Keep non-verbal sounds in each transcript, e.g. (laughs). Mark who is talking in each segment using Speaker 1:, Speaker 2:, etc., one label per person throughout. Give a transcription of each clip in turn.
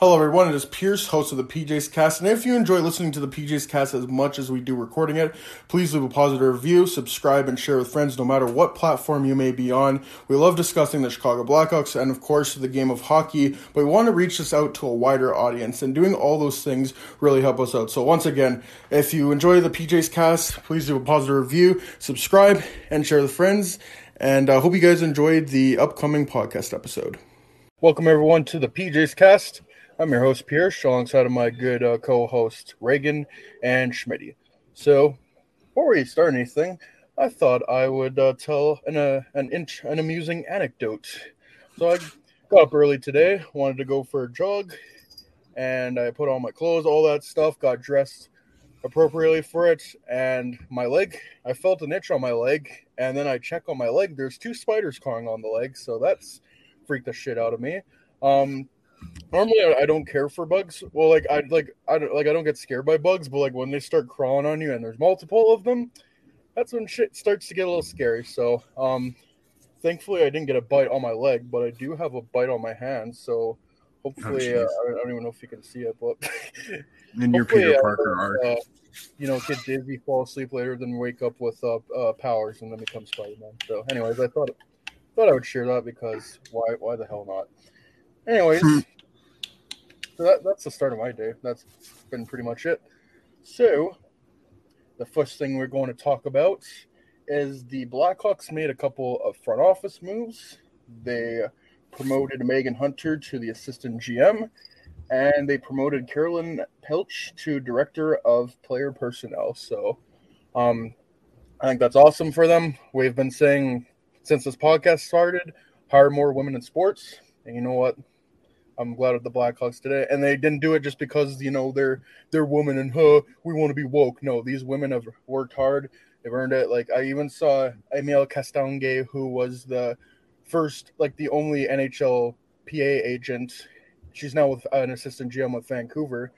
Speaker 1: Hello, everyone. It is Pierce, host of the PJs Cast. And if you enjoy listening to the PJs Cast as much as we do recording it, please leave a positive review, subscribe, and share with friends no matter what platform you may be on. We love discussing the Chicago Blackhawks and, of course, the game of hockey, but we want to reach this out to a wider audience. And doing all those things really help us out. So, once again, if you enjoy the PJs Cast, please leave a positive review, subscribe, and share with friends. And I uh, hope you guys enjoyed the upcoming podcast episode. Welcome, everyone, to the PJs Cast. I'm your host, Pierce, alongside of my good uh, co host, Reagan and Schmitty. So, before we start anything, I thought I would uh, tell an, uh, an, an amusing anecdote. So, I got up early today, wanted to go for a jog, and I put on my clothes, all that stuff, got dressed appropriately for it, and my leg, I felt an itch on my leg, and then I check on my leg, there's two spiders crawling on the leg, so that's freaked the shit out of me. Um, normally I don't care for bugs. Well, like I like I don't like I don't get scared by bugs, but like when they start crawling on you and there's multiple of them, that's when shit starts to get a little scary. So, um, thankfully I didn't get a bite on my leg, but I do have a bite on my hand. So hopefully, uh, I, don't, even know if you can see it, but (laughs)
Speaker 2: in your Peter
Speaker 1: uh,
Speaker 2: Parker arc.
Speaker 1: uh, you know, get dizzy, fall asleep later, then wake up with uh, uh powers, and then become Spider Man. So, anyways, I thought thought I would share that because why why the hell not? Anyways,
Speaker 2: Hmm.
Speaker 1: So that, that's the start of my day. That's been pretty much it. So, the first thing we're going to talk about is the Blackhawks made a couple of front office moves. They promoted Meghan Hunter to the assistant GM, and they promoted Karilyn Pilch to director of player personnel. So, um, I think that's awesome for them. We've been saying since this podcast started, hire more women in sports. And you know what? I'm glad of the Blackhawks today, and they didn't do it just because you know they're they're women and huh we want to be woke. No, these women have worked hard. They've earned it. Like I even saw Emil Castonguay, who was the first, like the only NHL PA agent. She's now with an assistant GM with Vancouver.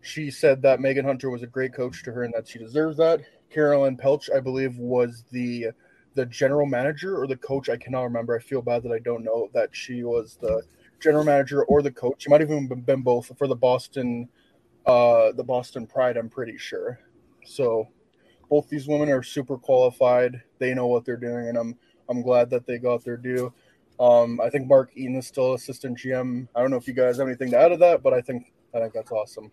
Speaker 1: She said that Meghan Hunter was a great coach to her and that she deserves that. Karilyn Pilch, I believe, was the the general manager or the coach. I cannot remember. I feel bad that I don't know that she was the general manager or the coach. She might have even been both for the Boston, uh, the Boston Pride. I'm pretty sure. So both these women are super qualified. They know what they're doing, and I'm I'm glad that they got their due. Um, I think Mark Eaton is still assistant GM. I don't know if you guys have anything to add to that, but I think I think that's awesome.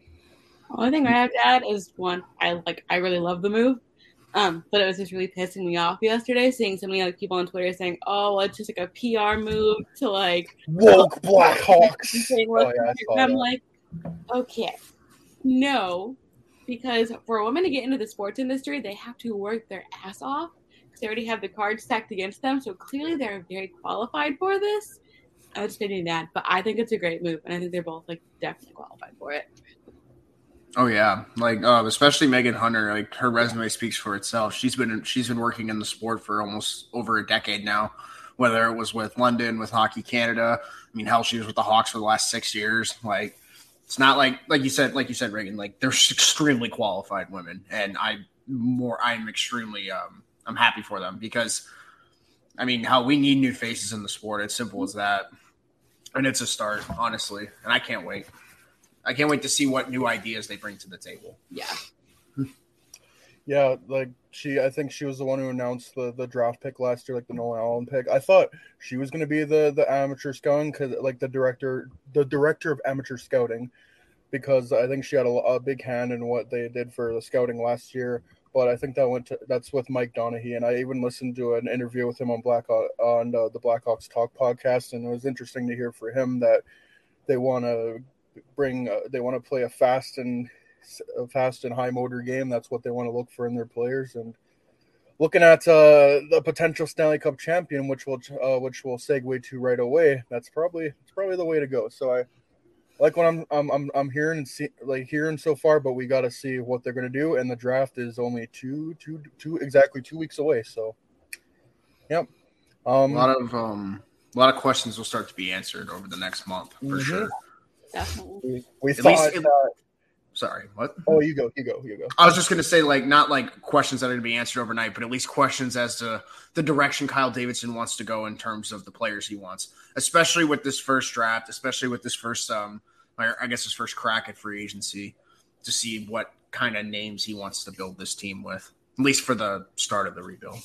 Speaker 3: Only thing I have to add is one, I like I really love the move. Um, but it was just really pissing me off yesterday seeing so many like people on Twitter saying, "Oh, it's just like a PR move to like
Speaker 1: Woke (laughs) Blackhawks.
Speaker 3: saying
Speaker 1: Oh, yeah,
Speaker 3: I'm
Speaker 1: that.
Speaker 3: like, okay, no, because for a woman to get into the sports industry, they have to work their ass off because they already have the cards stacked against them. So clearly, they're very qualified for this. I was just saying that, but I think it's a great move, and I think they're both like definitely qualified for it.
Speaker 2: Oh yeah, like uh, especially Meghan Hunter. Like her resume speaks for itself. She's been she's been working in the sport for almost over a decade now. Whether it was with London, with Hockey Canada, I mean, hell, she was with the Hawks for the last six years. Like, it's not like like you said, like you said, Reagan. Like they're extremely qualified women, and I more I'm extremely um I'm happy for them because, I mean, how we need new faces in the sport. It's simple as that, and it's a start, honestly, and I can't wait. I can't wait to see what new ideas they bring to the table.
Speaker 3: Yeah. (laughs)
Speaker 1: Yeah, like she, I think she was the one who announced the the draft pick last year, like the Nolan Allan pick. I thought she was going to be the the amateur scouting because like the director, the director of amateur scouting, because I think she had a, a big hand in what they did for the scouting last year. But I think that went to that's with Mike Doneghey, and I even listened to an interview with him on Black on uh, the Blackhawks Talk podcast, and it was interesting to hear for him that they want to bring uh, they want to play a fast and a fast and high motor game. That's what they want to look for in their players. And looking at uh, the potential Stanley Cup champion, which will uh, which will segue to right away. That's probably it's probably the way to go. So I like what I'm I'm I'm, I'm hearing and see like hearing so far, but we got to see what they're going to do. And the draft is only two two two exactly two weeks away. So, yep.
Speaker 2: Um, a lot of um, a lot of questions will start to be answered over the next month for mm-hmm. sure.
Speaker 3: Definitely.
Speaker 1: We, we thought least, it,
Speaker 2: Sorry, what?
Speaker 1: Oh, you go, you go, you go.
Speaker 2: I was just gonna say, like, not like questions that are gonna be answered overnight, but at least questions as to the direction Kyle Davidson wants to go in terms of the players he wants, especially with this first draft, especially with this first, um, I guess his first crack at free agency, to see what kind of names he wants to build this team with, at least for the start of the rebuild.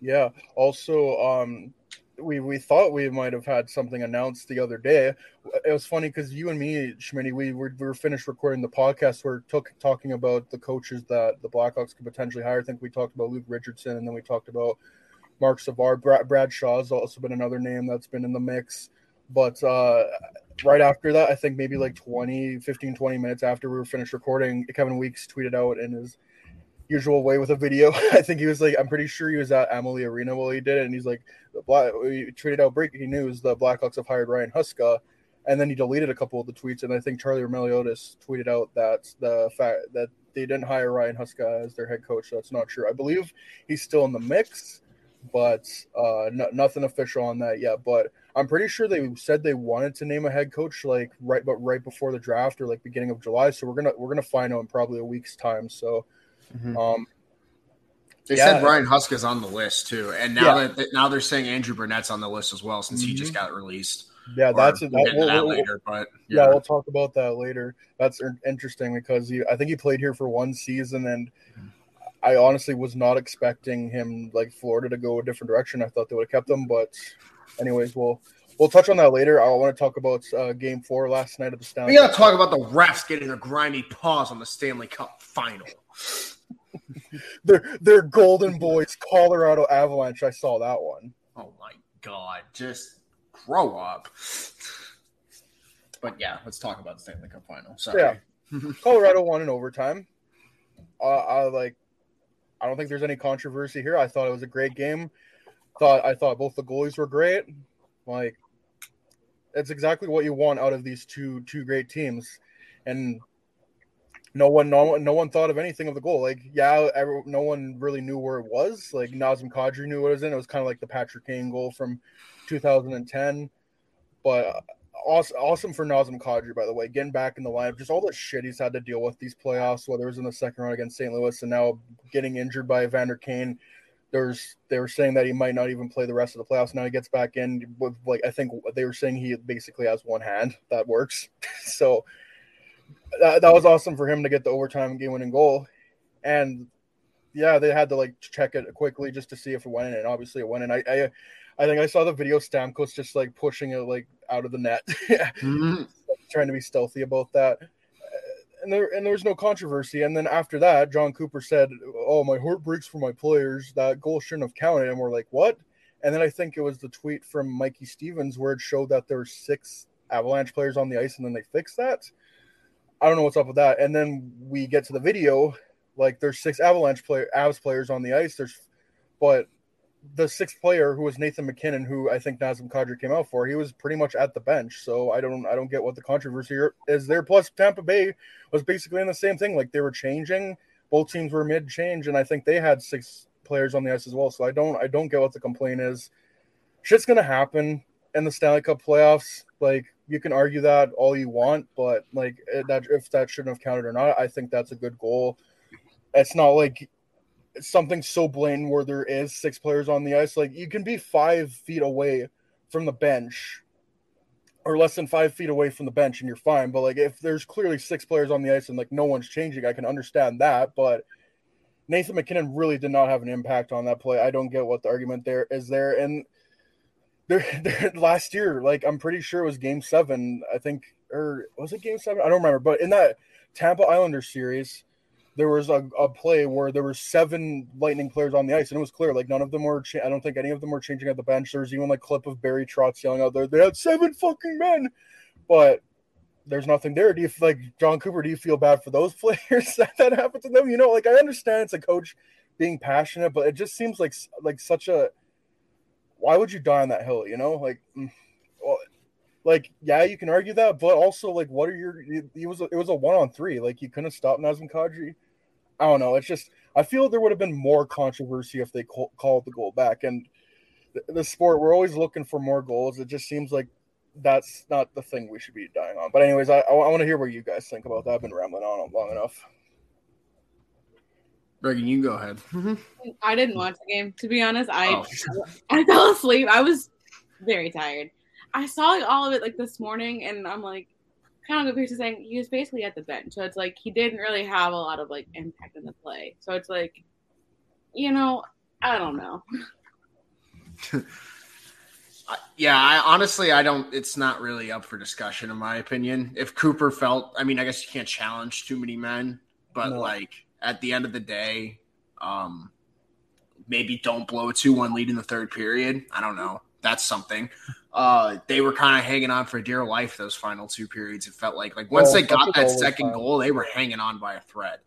Speaker 1: Yeah. Also, um, we we thought we might have had something announced the other day. It was funny because you and me, Schmitty, we were, we were finished recording the podcast. We're took, talking about the coaches that the Blackhawks could potentially hire. I think we talked about Luke Richardson, and then we talked about Marc Savard. Brad, Brad Shaw has also been another name that's been in the mix. But uh, right after that, I think maybe like 20, 15, 20 minutes after we were finished recording, Kevin Weeks tweeted out in his – usual way with a video. (laughs) I think he was like, I'm pretty sure he was at Amalie Arena while he did it, and he's like, the Black. We tweeted out breaking news: the Blackhawks have hired Ryan Huska, and then he deleted a couple of the tweets. And I think Charlie Roumeliotis tweeted out that the fact that they didn't hire Ryan Huska as their head coach. So that's not true. I believe he's still in the mix, but uh, no, nothing official on that yet. But I'm pretty sure they said they wanted to name a head coach like right, but right before the draft or like beginning of July. So we're gonna we're gonna find out in probably a week's time. So Mm-hmm. Um,
Speaker 2: they yeah. said Ryan Huska is on the list too, and now yeah. that now they're saying Andrew Brunette's on the list as well since mm-hmm. he just mm-hmm. got released.
Speaker 1: Yeah, that's that, we'll, that we'll, later, but yeah. yeah. we'll talk about that later. That's interesting because he, I think he played here for one season, and I honestly was not expecting him like Florida to go a different direction. I thought they would have kept him, but anyways, we'll we'll touch on that later. I want to talk about uh, Game Four last night of the Stanley.
Speaker 2: We got to talk about the refs getting a grimy pause on the Stanley Cup final. (laughs)
Speaker 1: they're they're golden boys, Colorado Avalanche. I saw that one.
Speaker 2: Oh my god, just grow up. But yeah, let's talk about the Stanley Cup final. Sorry.
Speaker 1: Yeah. Colorado won in overtime. Uh, I like. I don't think there's any controversy here. I thought it was a great game. Thought I thought both the goalies were great. Like, it's exactly what you want out of these two two great teams. And no one, no no one thought of anything of the goal. Like, yeah, every, no one really knew where it was. Like Nazem Kadri knew what it was in. It was kind of like the Patrick Kane goal from 2010. But uh, awesome, awesome for Nazem Kadri, by the way, getting back in the lineup. Just all the shit he's had to deal with these playoffs, whether it was in the second round against St. Louis and now getting injured by Evander Kane. There's they were saying that he might not even play the rest of the playoffs. Now he gets back in with like I think they were saying he basically has one hand that works. (laughs) so that, that was awesome for him to get the overtime game winning goal. And yeah, they had to like check it quickly just to see if it went in, and obviously it went in. I, I, I think I saw the video Stamkos just like pushing it like out of the net, (laughs) mm-hmm. trying to be stealthy about that. And there and there was no controversy. And then after that, Jon Cooper said, "Oh, my heart breaks for my players. That goal shouldn't have counted." And we're like, "What?" And then I think it was the tweet from Mikey Stevens where it showed that there were six Avalanche players on the ice, and then they fixed that. I don't know what's up with that. And then we get to the video, like there's six Avalanche player Avs players on the ice. There's, but the sixth player who was Nathan MacKinnon, who I think Nazem Kadri came out for, he was pretty much at the bench. So I don't I don't get what the controversy is there. Plus Tampa Bay was basically in the same thing. Like they were changing. Both teams were mid change, and I think they had six players on the ice as well. So I don't I don't get what the complaint is. Shit's gonna happen in the Stanley Cup playoffs. Like you can argue that all you want, but like that if that shouldn't have counted or not, I think that's a good goal. It's not like something so blatant where there is six players on the ice. Like you can be five feet away from the bench or less than five feet away from the bench and you're fine. But like if there's clearly six players on the ice and like no one's changing, I can understand that. But Nathan MacKinnon really did not have an impact on that play. I don't get what the argument there is there. And there, there last year, like I'm pretty sure it was game seven, I think, or was it game seven? I don't remember. But in that Tampa Islander series, there was a, a play where there were seven Lightning players on the ice, and it was clear like none of them were. Cha- I don't think any of them were changing at the bench. There's even like clip of Barry Trotz yelling out there, "They had seven fucking men," but there's nothing there. Do you like Jon Cooper? Do you feel bad for those (laughs) players (laughs) that that happened to them? You know, like I understand it's a coach being passionate, but it just seems like like such a. Why would you die on that hill? You know, like, mm, well, like yeah, you can argue that, but also like, what are your? It was a, it was a one on three. Like you couldn't stop Nazem Kadri. I don't know. It's just I feel there would have been more controversy if they call, called the goal back. And the, the sport, we're always looking for more goals. It just seems like that's not the thing we should be dying on. But anyways, I, I, I want to hear what you guys think about that. I've been rambling on long enough.
Speaker 2: Reagan, you go ahead. Mm-hmm.
Speaker 3: I didn't watch the game to be honest. I
Speaker 2: Oh. (laughs)
Speaker 3: I fell asleep. I was very tired. I saw like all of it like this morning, and I'm like, kind of confused. Saying he was basically at the bench, so it's like he didn't really have a lot of like impact in the play. So it's like, you know, I don't know. (laughs)
Speaker 2: Yeah, I honestly I don't it's not really up for discussion in my opinion. If Cooper felt I mean, I guess you can't challenge too many men, but
Speaker 1: No.
Speaker 2: like at the end of the day, um maybe don't blow a 2-1 lead in the third period. I don't know. That's something. Uh they were kind of hanging on for dear life those final two periods. It felt like like once they got that second goal, they were hanging on by a thread.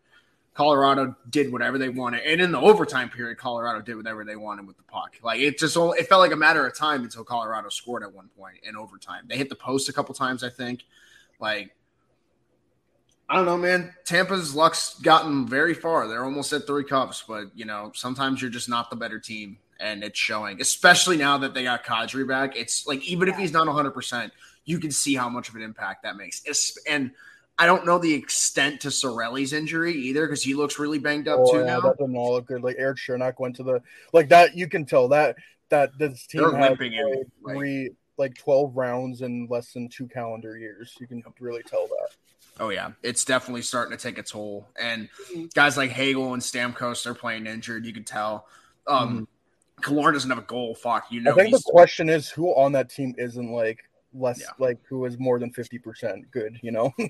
Speaker 2: Colorado did whatever they wanted, and in the overtime period, Colorado did whatever they wanted with the puck. Like it just, it felt like a matter of time until Colorado scored at one point in overtime. They hit the post a couple times, I think. Like, I don't know, man. Tampa's luck's gotten very far. They're almost at three cups, but you know, sometimes you're just not the better team, and it's showing. Especially now that they got Kadri back, it's like even if he's not 100, percent you can see how much of an impact that makes. Es- And I don't know the extent to Cirelli's injury either because he looks really banged up
Speaker 1: Oh,
Speaker 2: too
Speaker 1: yeah,
Speaker 2: now.
Speaker 1: that didn't all look good. Like Erik Cernak went to the like that. You can tell that that this team
Speaker 2: They're
Speaker 1: has
Speaker 2: limping in, like-
Speaker 1: three like twelve rounds in less than two calendar years. You can really tell that.
Speaker 2: Oh yeah, it's definitely starting to take a toll. And guys like Hagel and Stamkos, they're playing injured. You can tell. Um, Killorn doesn't have a goal. Fuck, you know.
Speaker 1: Mm-hmm. I think the question is who on that team isn't like less
Speaker 2: Yeah.
Speaker 1: like who is more than fifty percent good. You know. (laughs)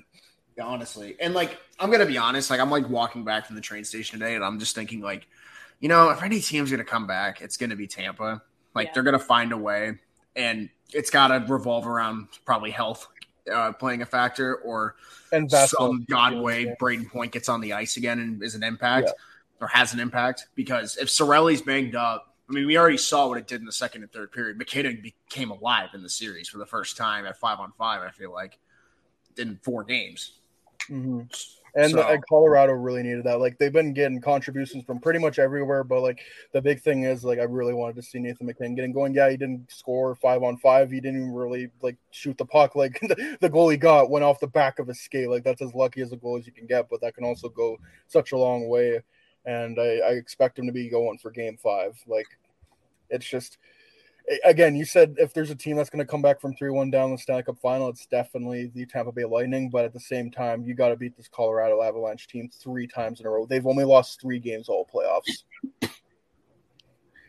Speaker 2: honestly, and like I'm gonna be honest. Like I'm like walking back from the train station today, and I'm just thinking like, you know, if any team's gonna come back, it's gonna be Tampa. Like
Speaker 3: Yeah.
Speaker 2: they're gonna find a way, and it's gotta revolve around probably health uh, playing a factor or
Speaker 1: and
Speaker 2: some god way Brayden Point gets on the ice again and is an impact or has an impact. Because if Cirelli's banged up, I mean, we already saw what it did in the second and third period. MacKinnon became alive in the series for the first time at five on five. I feel like in four games.
Speaker 1: Mhm. And,
Speaker 2: So-
Speaker 1: and Colorado really needed that. Like they've been getting contributions from pretty much everywhere, but like the big thing is like I really wanted to see Nathan MacKinnon getting going. Yeah, he didn't score five on five. He didn't even really like shoot the puck. Like (laughs) the, the goal he got went off the back of his skate. Like that's as lucky as a goal as you can get, but that can also go such a long way. And I, I expect him to be going for game five. Like it's just again, you said if there's a team that's going to come back from 3 1 down in the Stanley Cup final, it's definitely the Tampa Bay Lightning. But at the same time, you got to beat this Colorado Avalanche team three times in a row. They've only lost three games all playoffs.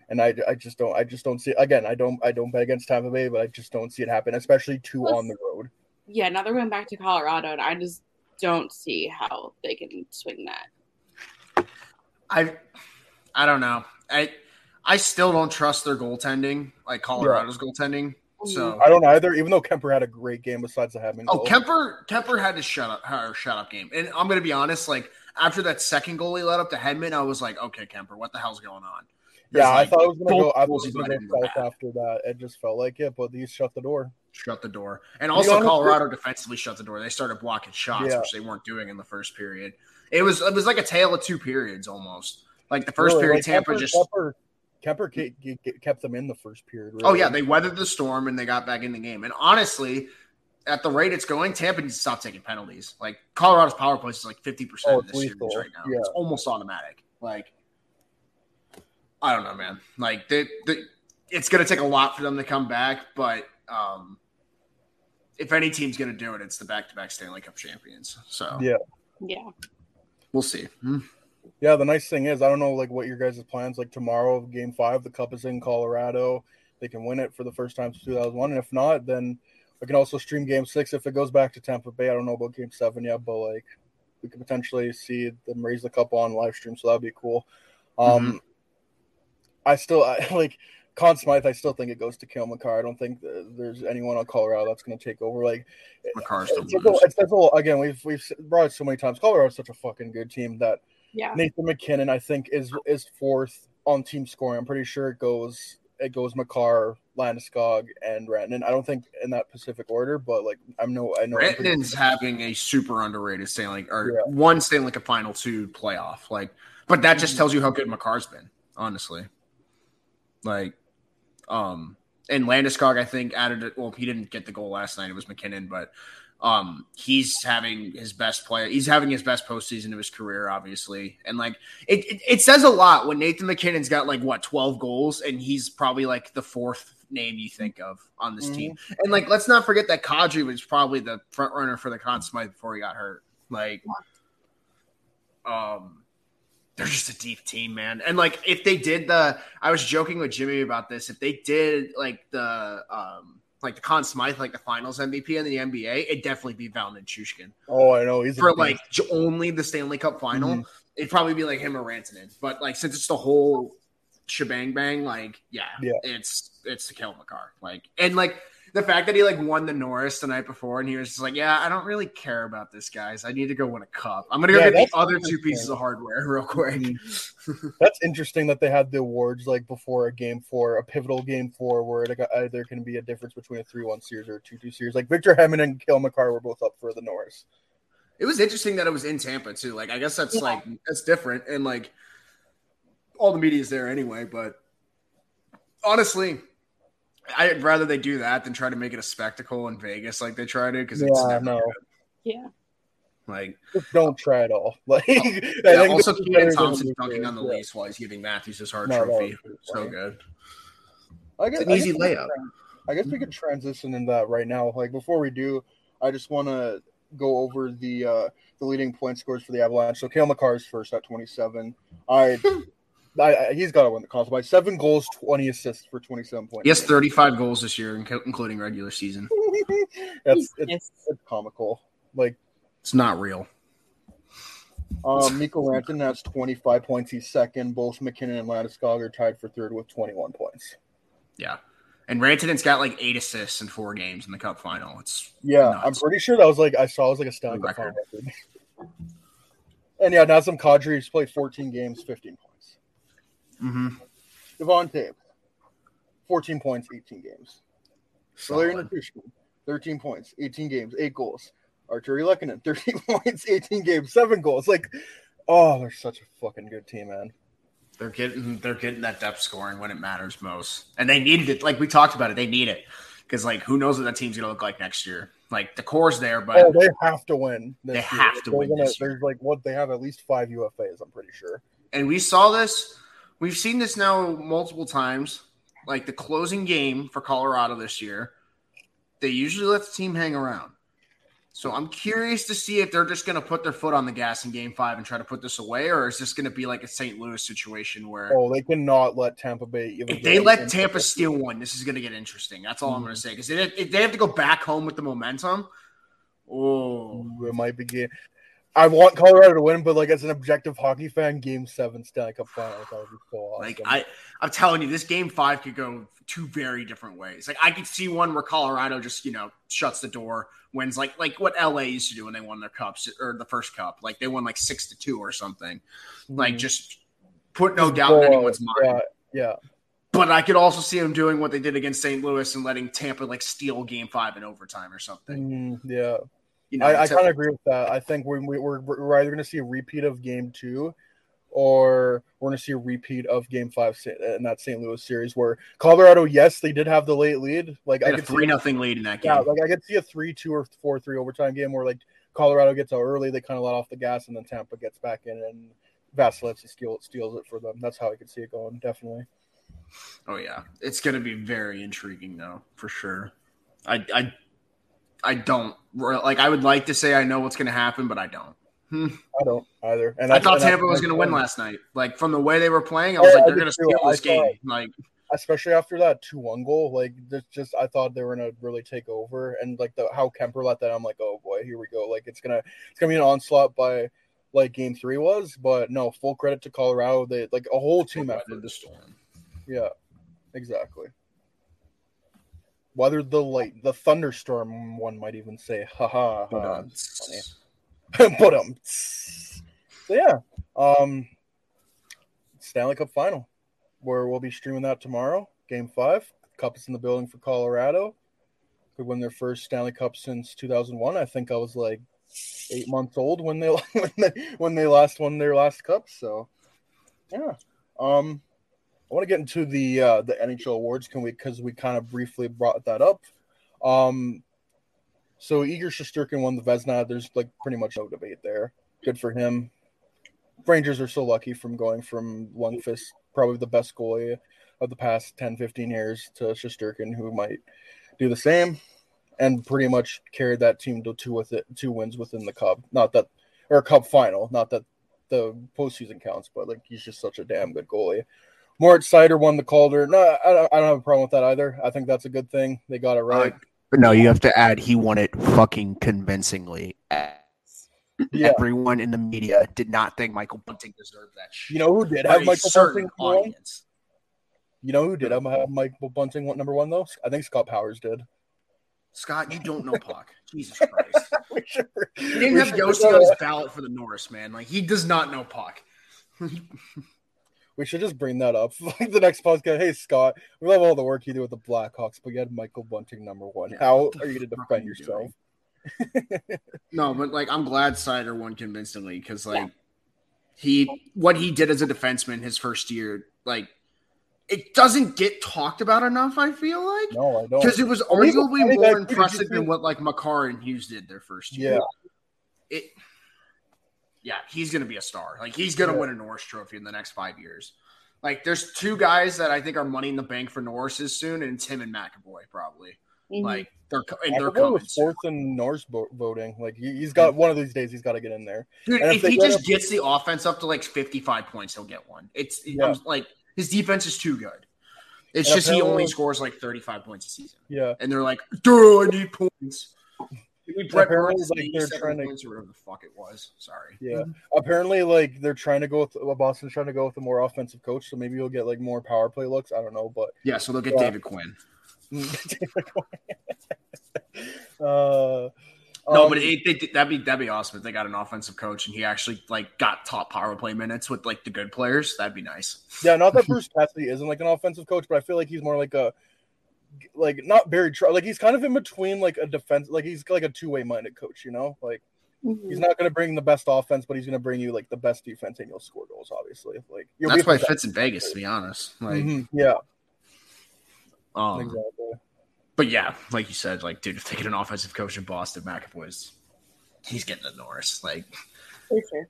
Speaker 1: And I, I just don't I just don't see again I don't I don't bet against Tampa Bay but I just don't see it happen especially two on the road
Speaker 3: Yeah, now they're going back to Colorado, and I just don't see how they can swing that.
Speaker 2: I I don't know. I I still don't trust their goaltending, like Colorado's goaltending. Mm. So
Speaker 1: I don't either even though Kuemper had a great game besides the having
Speaker 2: Oh, Kuemper Kuemper had to shut up her shut up game. And I'm gonna be honest, like after that second goal he let up to Hedman, I was like, okay, Kuemper, what the hell's going on?
Speaker 1: yeah I thought it was gonna go I thought
Speaker 2: goals
Speaker 1: was gonna go south after that it just felt like it but these shut the door
Speaker 2: Shut the door. And also
Speaker 1: honest,
Speaker 2: Colorado defensively shut the door. They started blocking shots,
Speaker 1: Yeah.
Speaker 2: which they weren't doing in the first period. It was it was like a tale of two periods almost. Like the first
Speaker 1: Really,
Speaker 2: period,
Speaker 1: like,
Speaker 2: Tampa
Speaker 1: Kuemper,
Speaker 2: just
Speaker 1: Kuemper, Kuemper ke- ke- ke- kept them in the first period.
Speaker 2: Oh yeah, they weathered the storm and they got back in the game. And honestly, at the rate it's going, Tampa needs to stop taking penalties. Like Colorado's power play is like fifty percent
Speaker 1: of
Speaker 2: in this
Speaker 1: it's
Speaker 2: series right now.
Speaker 1: Yeah.
Speaker 2: It's almost automatic. Like I don't know, man. Like they, they, it's going to take a lot for them to come back, but um, if any team's going to do it, it's the back-to-back Stanley Cup champions. So
Speaker 1: Yeah.
Speaker 3: Yeah.
Speaker 2: we'll see. Hmm.
Speaker 1: Yeah, the nice thing is, I don't know like what your guys' plans like tomorrow. Game five, the Cup is in Colorado. They can win it for the first time since 2001, and if not, then I can also stream Game six if it goes back to Tampa Bay. I don't know about Game seven yet, but like we could potentially see them raise the cup on live stream, so that'd be cool. Um,
Speaker 2: Mhm.
Speaker 1: I still I, (laughs) like Conn Smythe. I still think it goes to Cale Makar. I don't think th- there's anyone on Colorado that's going to take over. Like
Speaker 2: Makar's the
Speaker 1: it's, it's, it's, again, we've we've brought it so many times. Colorado's such a fucking good team that
Speaker 3: Yeah.
Speaker 1: Nathan MacKinnon, I think, is is fourth on team scoring. I'm pretty sure it goes it goes Makar, Landeskog, and Rantanen. I don't think in that specific order, but like I'm no I know I'm
Speaker 2: Rantanen's having a super underrated Stanley or
Speaker 1: Yeah.
Speaker 2: one Stanley Cup final, two playoff. Like, but that
Speaker 1: Mm-hmm.
Speaker 2: just tells you how good Makar's been, honestly. Like, um, and Landeskog, I think added it. Well, he didn't get the goal last night. It was MacKinnon, but um, he's having his best play. He's having his best postseason of his career, obviously. And like, it, it it says a lot when Nathan MacKinnon's got like what twelve goals, and he's probably like the fourth name you think of on this team. And like, let's not forget that Kadri was probably the front runner for the Conn Smythe before he got hurt. Like, um, they're just a deep team, man. And like, if they did the, I was joking with Jimmy about this. If they did like the, um, like the Conn Smythe, like the Finals MVP in the NBA, it'd definitely be Val Nichushkin
Speaker 1: Oh, I know he's
Speaker 2: for like j- only the Stanley Cup final.
Speaker 1: Mhm.
Speaker 2: It'd probably be like him or Rantanen. But like, since it's the whole shebang bang, like, yeah,
Speaker 1: Yeah.
Speaker 2: it's it's the Cale Makar. Like, and like the fact that he like won the Norris the night before, and he was just like, yeah, I don't really care about this, guys. I need to go win a cup. I'm gonna go
Speaker 1: Yeah,
Speaker 2: get the other two pieces of hardware (laughs) real quick. (laughs)
Speaker 1: That's interesting that they had the awards like before a game four, a pivotal game four, where it got, either can be a difference between a three-one series or a two-two series. Like Victor Hedman and Cale Makar were both up for the Norris.
Speaker 2: It was interesting that it was in Tampa too. Like, I guess that's
Speaker 3: Yeah.
Speaker 2: like that's different, and like all the media's there anyway. But honestly, I'd rather they do that than try to make it a spectacle in Vegas like they try to because it's
Speaker 1: Yeah,
Speaker 2: never
Speaker 1: no.
Speaker 3: Yeah.
Speaker 2: Like,
Speaker 1: Just don't try at all. (laughs) Like,
Speaker 2: yeah, also
Speaker 1: this is
Speaker 2: Keaton
Speaker 1: better than
Speaker 2: Thompson
Speaker 1: the
Speaker 2: dunking on the
Speaker 1: yeah.
Speaker 2: lace while he's giving Matthews his hard
Speaker 1: No,
Speaker 2: trophy.
Speaker 1: was pretty
Speaker 2: So
Speaker 1: funny.
Speaker 2: good.
Speaker 1: I guess,
Speaker 2: It's an
Speaker 1: I
Speaker 2: easy
Speaker 1: guess
Speaker 2: layup.
Speaker 1: tran- I guess we could transition in that right now. Like before we do, I just want to go over the uh the leading point scores for the Avalanche. So Cale Makar is first at 27. I, (laughs) I, I he's got to win the console by seven goals, 20 assists for 27 points.
Speaker 2: He has 35 goals this year, including regular season. (laughs)
Speaker 1: That's it's,
Speaker 3: Yes.
Speaker 1: it's comical. Like
Speaker 2: It's not real.
Speaker 1: um, Mikko Rantanen has 25 points. He's second. Both MacKinnon and Landeskog are tied for third with 21 points.
Speaker 2: Yeah. And Rantanen's got like eight assists in four games in the Cup final. It's
Speaker 1: Yeah,
Speaker 2: Nuts.
Speaker 1: I'm pretty sure that was like I saw it was like a Stanley Cup
Speaker 2: Record.
Speaker 1: final record. And yeah, Nazem Kadri's played 14 games, 15 points.
Speaker 2: Mm-hmm.
Speaker 1: Devon Toews, 14 points, 18 games.
Speaker 2: Solid.
Speaker 1: Nichushkin, 13 points, 18 games, 8 goals. Artturi Lehkonen, 13 (laughs) points, 18 games, 7 goals. Like, oh, they're such a fucking good team, man.
Speaker 2: They're getting they're getting that depth scoring when it matters most, and they needed it. Like we talked about it, they need it because like who knows what that team's gonna look like next year. Like the core's there, but
Speaker 1: Oh, they have to win. This
Speaker 2: They
Speaker 1: year.
Speaker 2: have to
Speaker 1: They're
Speaker 2: win
Speaker 1: gonna-. There's like what they have at least five UFAs. I'm pretty sure.
Speaker 2: and we saw this. We've seen this now multiple times. Like the closing game for Colorado this year, they usually let the team hang around. So I'm curious to see if they're just going to put their foot on the gas in Game Five and try to put this away, or is this going to be like a St. Louis situation where
Speaker 1: Oh, they cannot let Tampa Bay
Speaker 2: if they let. Tampa steal one, this is going to get interesting. That's all I'm
Speaker 1: Mm-hmm.
Speaker 2: going to say because if they have to go back home with the momentum, oh,
Speaker 1: it might be game. I want Colorado to win, but like as an objective hockey fan, Game Seven Stanley Cup Final, that would be so (sighs) awesome.
Speaker 2: Like I, I'm telling you, this game five could go two very different ways. Like I could see one where Colorado just you know shuts the door, wins like like what LA used to do when they won their cups or the first cup, like they won like six to two or something. Like
Speaker 1: Mhm.
Speaker 2: just put no doubt in anyone's mind.
Speaker 1: Yeah, yeah.
Speaker 2: But I could also see them doing what they did against St. Louis and letting Tampa like steal game five in overtime or something.
Speaker 1: Mm, yeah.
Speaker 2: You know,
Speaker 1: I, I kind of agree with that. I think we, we, we're, we're either going to see a repeat of Game Two, or we're going to see a repeat of Game Five in that St. Louis series where Colorado, yes, they did have the late lead. Like
Speaker 2: they
Speaker 1: I
Speaker 2: had a
Speaker 1: could see,
Speaker 2: three nothing lead in that game.
Speaker 1: yeah, like I could see a three-two or four-three overtime game where like Colorado gets out early, they kind of let off the gas, and then Tampa gets back in and Vasilevskiy steals steals it for them. That's how I could see it going. Definitely.
Speaker 2: Oh yeah, it's going to be very intriguing though, for sure. I I I don't like. I would like to say I know what's going to happen, but I don't. Hmm.
Speaker 1: I don't either. And
Speaker 2: I thought Tampa was going to win last night. Like from the way they were playing, I was
Speaker 1: I
Speaker 2: like, they're going to steal this game. Like,
Speaker 1: especially after that two one goal. Like just I thought they were gonna really take over, and like the how Kuemper let that, I'm like, oh boy, here we go. Like it's gonna it's gonna be an onslaught by like game three was, but no, full credit to Colorado. They like a whole team effort.
Speaker 2: the storm.
Speaker 1: Yeah, exactly. Weathered the light, the thunderstorm. One might even say, ha ha.
Speaker 2: But,
Speaker 1: ha. It's funny. (laughs) but um, so yeah, um, Stanley Cup final, where we'll be streaming that tomorrow. Game five, Cup is in the building for Colorado. Could win their first Stanley Cup since 2001. I think I was like eight months old when they (laughs) when they when they last won their last cup. So yeah, um, I want to get into the uh, the NHL awards. Can we? Because we kind of briefly brought that up. Um, so Igor Shesterkin won the Vezina. There's like pretty much no debate there. Good for him. Rangers are so lucky from going from Lundqvist, probably the best goalie of the past 10, 15 years, to Shesterkin, who might do the same, and pretty much carried that team to two with it, two wins within the cup. Not that or cup final. Not that the postseason counts, but like he's just such a damn good goalie. Moritz Seider won the Calder. No, I don't, I don't have a problem with that either. I think that's a good thing. They got it right.
Speaker 4: But no, you have to add he won it fucking convincingly.
Speaker 1: yeah.
Speaker 4: Everyone in the media did not think Michael Bunting
Speaker 2: deserved that shit.
Speaker 1: You know who did have Michael Bunting
Speaker 2: audience.
Speaker 1: You know who did have Michael Bunting one- number one though? I think Scott Powers did.
Speaker 2: Scott, you don't know (laughs) Puck. Jesus Christ. (laughs)
Speaker 1: Should-
Speaker 2: He didn't have Josi on his ballot for the Norris, man. Like he does not know Puck. (laughs)
Speaker 1: We should just bring that up. (laughs) Like the next podcast. Hey Scott, we love all the work you do with the Blackhawks, but you had Michael Bunting number one.
Speaker 2: Yeah,
Speaker 1: How are you going to defend
Speaker 2: you
Speaker 1: yourself?
Speaker 2: No, but like I'm glad Seider won convincingly because like he what he did as a defenseman his first year, like it doesn't get talked about enough. I feel like
Speaker 1: No, I don't.
Speaker 2: because it was arguably more
Speaker 1: too. Did you
Speaker 2: impressive than what like Makar and Hughes did their first year.
Speaker 1: Yeah,
Speaker 2: It, yeah, he's gonna be a star. Like he's gonna
Speaker 1: Yeah.
Speaker 2: win a Norris Trophy in the next five years. Like there's two guys that I think are money in the bank for Norris's soon, and it's him and McAvoy probably.
Speaker 3: Mhm.
Speaker 2: Like they're co- and they're
Speaker 1: McAvoy
Speaker 2: coming.
Speaker 1: was
Speaker 2: soon.
Speaker 1: fourth in Norris vo- voting. Like he, he's got one of these days. He's got to get in there.
Speaker 2: Dude,
Speaker 1: And if
Speaker 2: if he just
Speaker 1: a-
Speaker 2: gets the offense up to like 55 points, he'll get one. It's
Speaker 1: Yeah.
Speaker 2: Like his defense is too good. It's
Speaker 1: And
Speaker 2: just he only scores like 35 points a season,
Speaker 1: Yeah,
Speaker 2: and they're like, "Duh, I need points." We Brett
Speaker 1: apparently,
Speaker 2: Burns
Speaker 1: like, they're trying to-
Speaker 2: points or whatever the fuck it was. Sorry.
Speaker 1: yeah. Apparently, like they're trying to go with well, Boston's trying to go with a more offensive coach, so maybe you'll get like more power play looks. I don't know, but
Speaker 2: Yeah, so they'll get
Speaker 1: Yeah.
Speaker 2: David Quinn. (laughs)
Speaker 1: uh,
Speaker 2: No,
Speaker 1: um,
Speaker 2: but it, it, that'd be that'd be awesome if they got an offensive coach and he actually like got top power play minutes with like the good players. That'd be nice.
Speaker 1: Yeah, not that (laughs) Bruce Cassidy isn't like an offensive coach, but I feel like he's more like a like not Barry Tr- like he's kind of in between like a defense like he's like a two way minded coach, you know? Like
Speaker 3: Mhm.
Speaker 1: he's not gonna bring the best offense, but he's gonna bring you like the best defense and you'll score goals, obviously. Like you'll
Speaker 2: That's
Speaker 1: be
Speaker 2: why it fits in Vegas, to be honest. Like,
Speaker 1: Mhm, Yeah,
Speaker 2: um,
Speaker 1: exactly.
Speaker 2: But yeah, like you said, like dude, if they get an offensive coach in Boston, McAvoy's he's getting the Norris. Like
Speaker 3: For sure.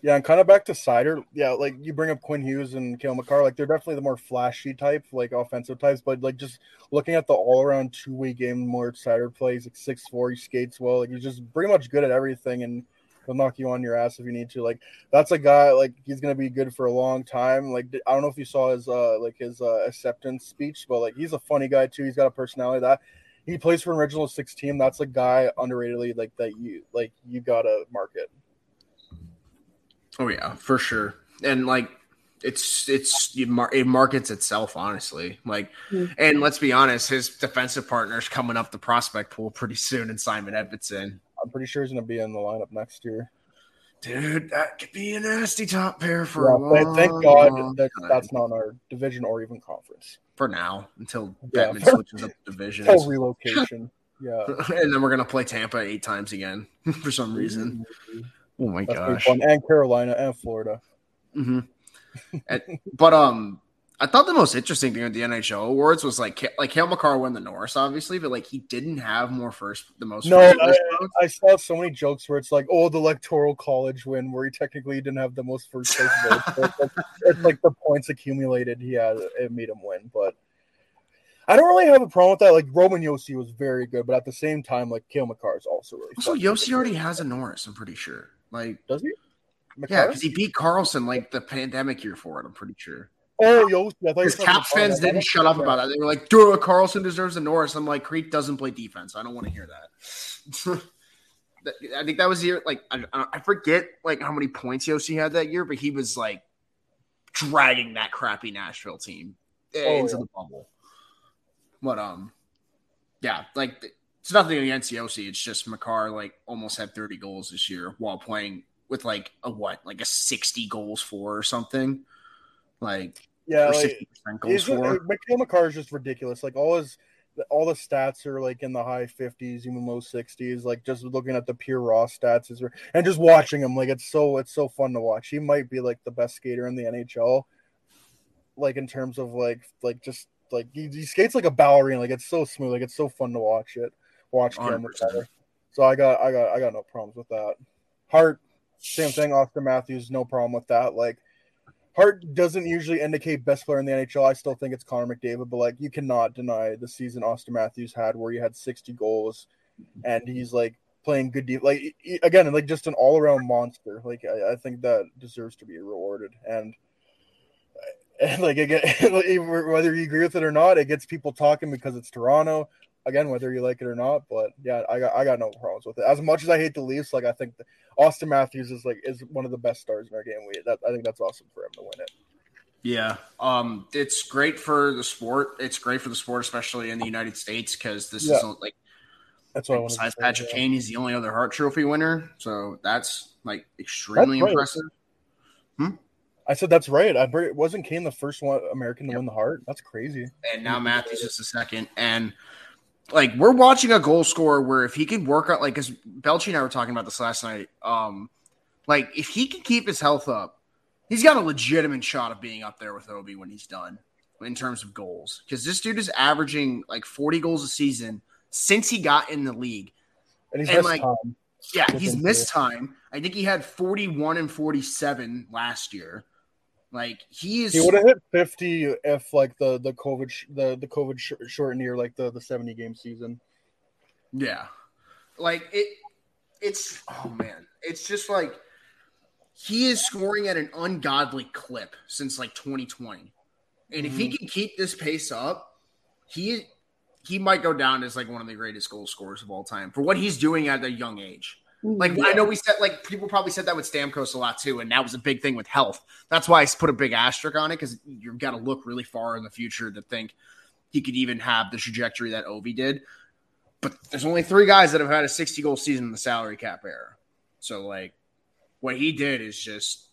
Speaker 1: Yeah, and kind of back to Seider. Yeah, like you bring up Quinn Hughes and Cale Makar, like they're definitely the more flashy type, like offensive types. But like just looking at the all around two way game, more Seider plays like six four, he skates well. Like he's just pretty much good at everything, and he'll knock you on your ass if you need to. Like that's a guy like he's gonna be good for a long time. Like I don't know if you saw his uh like his uh acceptance speech, but like he's a funny guy too. He's got a personality that he plays for an original six team. That's a guy underratedly like that you like you gotta market.
Speaker 2: Oh yeah, for sure. And like it's it's it markets itself honestly. Like
Speaker 3: Mhm.
Speaker 2: and let's be honest, his defensive partner's coming up the prospect pool pretty soon and Simon Edvinsson.
Speaker 1: I'm pretty sure he's gonna be in the lineup next year.
Speaker 2: Dude, that could be a nasty top pair for
Speaker 1: Yeah,
Speaker 2: a long,
Speaker 1: thank, thank God
Speaker 2: long
Speaker 1: that
Speaker 2: time.
Speaker 1: that's not our division or even conference.
Speaker 2: for now until
Speaker 1: Yeah.
Speaker 2: Batman switches up divisions.
Speaker 1: Oh, relocation. Yeah. (laughs)
Speaker 2: and then we're gonna play Tampa eight times again (laughs) for some reason. Oh my
Speaker 1: That's
Speaker 2: gosh.
Speaker 1: And Carolina and Florida. (laughs)
Speaker 2: hmm but um, I thought the most interesting thing with the NHL awards was like like Cale Makar won the Norris, obviously, but like he didn't have more first the most.
Speaker 1: No,
Speaker 2: first
Speaker 1: I. I saw so many jokes where it's like, oh, the electoral college win, where he technically didn't have the most first place (laughs) votes. It's, like, it's like the points accumulated he had, it made him win. But I don't really have a problem with that. Like Roman Josi was very good, but at the same time, like Cale Makar is also really.
Speaker 2: So
Speaker 1: fucking Josi
Speaker 2: already has a Norris, I'm pretty sure. Like,
Speaker 1: Does he?
Speaker 2: yeah, because he beat Carlson like the pandemic year for it. I'm pretty sure.
Speaker 1: Oh, yo, I thought you were
Speaker 2: Because Caps fans didn't shut up about that. They were like, "Duh, Carlson deserves a Norris." I'm like, Creek doesn't play defense. I don't want to hear that. (laughs) That- I think that was the year. Like, I, I forget like how many points Josi had that year, but he was like dragging that crappy Nashville team
Speaker 1: Oh,
Speaker 2: into
Speaker 1: yeah.
Speaker 2: the bubble. But um, yeah, like it's nothing against Josi. It's just Makar like almost had 30 goals this year while playing with like a what, like a 60 goals for or something. Like
Speaker 1: Yeah, like,
Speaker 2: 60% goals for.
Speaker 1: Mikhail Makar is just ridiculous. Like all his, all the stats are like in the high fifties, even low sixties. Like just looking at the pure raw stats is, and just watching him, like it's so it's so fun to watch. He might be like the best skater in the NHL. Like in terms of like like just like he, he skates like a ballerina. Like it's so smooth. Like it's so fun to watch it. Watch Cam
Speaker 2: 100%.
Speaker 1: So I got I got I got no problems with that. Hart, same thing. Auston Matthews, no problem with that. Like Hart doesn't usually indicate best player in the NHL. I still think it's Connor McDavid, but like you cannot deny the season Auston Matthews had where he had 60 goals and he's like playing good deep like again like just an all-around monster. Like I, I think that deserves to be rewarded and and like again (laughs) whether you agree with it or not, it gets people talking because it's Toronto. Again, whether you like it or not, but yeah, I got I got no problems with it. As much as I hate the Leafs, like I think Auston Matthews is like is one of the best stars in our game. We that I think that's awesome for him to win it.
Speaker 2: Yeah, um, it's great for the sport. It's great for the sport, especially in the United States, because this
Speaker 1: Yeah.
Speaker 2: is like
Speaker 1: That's what I
Speaker 2: besides
Speaker 1: say,
Speaker 2: Patrick
Speaker 1: yeah.
Speaker 2: Kane, he's the only other Hart Trophy winner. So that's like extremely
Speaker 1: That's right.
Speaker 2: impressive.
Speaker 1: I said that's right. I wasn't Kane the first one American to
Speaker 2: Yep.
Speaker 1: win the Hart. That's crazy.
Speaker 2: And now Matthews is the second. And like we're watching a goal scorer where if he could work out, like because Belchi and I were talking about this last night. Um, like if he can keep his health up, he's got a legitimate shot of being up there with Ovi when he's done in terms of goals. Because this dude is averaging like 40 goals a season since he got in the league.
Speaker 1: And he's
Speaker 2: And,
Speaker 1: missed
Speaker 2: like,
Speaker 1: time.
Speaker 2: Yeah, he's missed time. I think he had 41 and 47 last year. Like he is
Speaker 1: He would have hit fifty if like the the COVID sh- the the COVID sh- shortened year like the the seventy game season.
Speaker 2: Yeah. Like it it's oh man. It's just like he is scoring at an ungodly clip since like 2020. And if he mm-hmm. can keep this pace up, he he might go down as like one of the greatest goal scorers of all time for what he's doing at a young age. Like I know we said like people probably said that with Stamkos a lot too, and that was a big thing with health. That's why I put a big asterisk on it because you've got to look really far in the future to think he could even have the trajectory that Ovi did. But there's only three guys that have had a 60 goal season in the salary cap era. So like what he did is just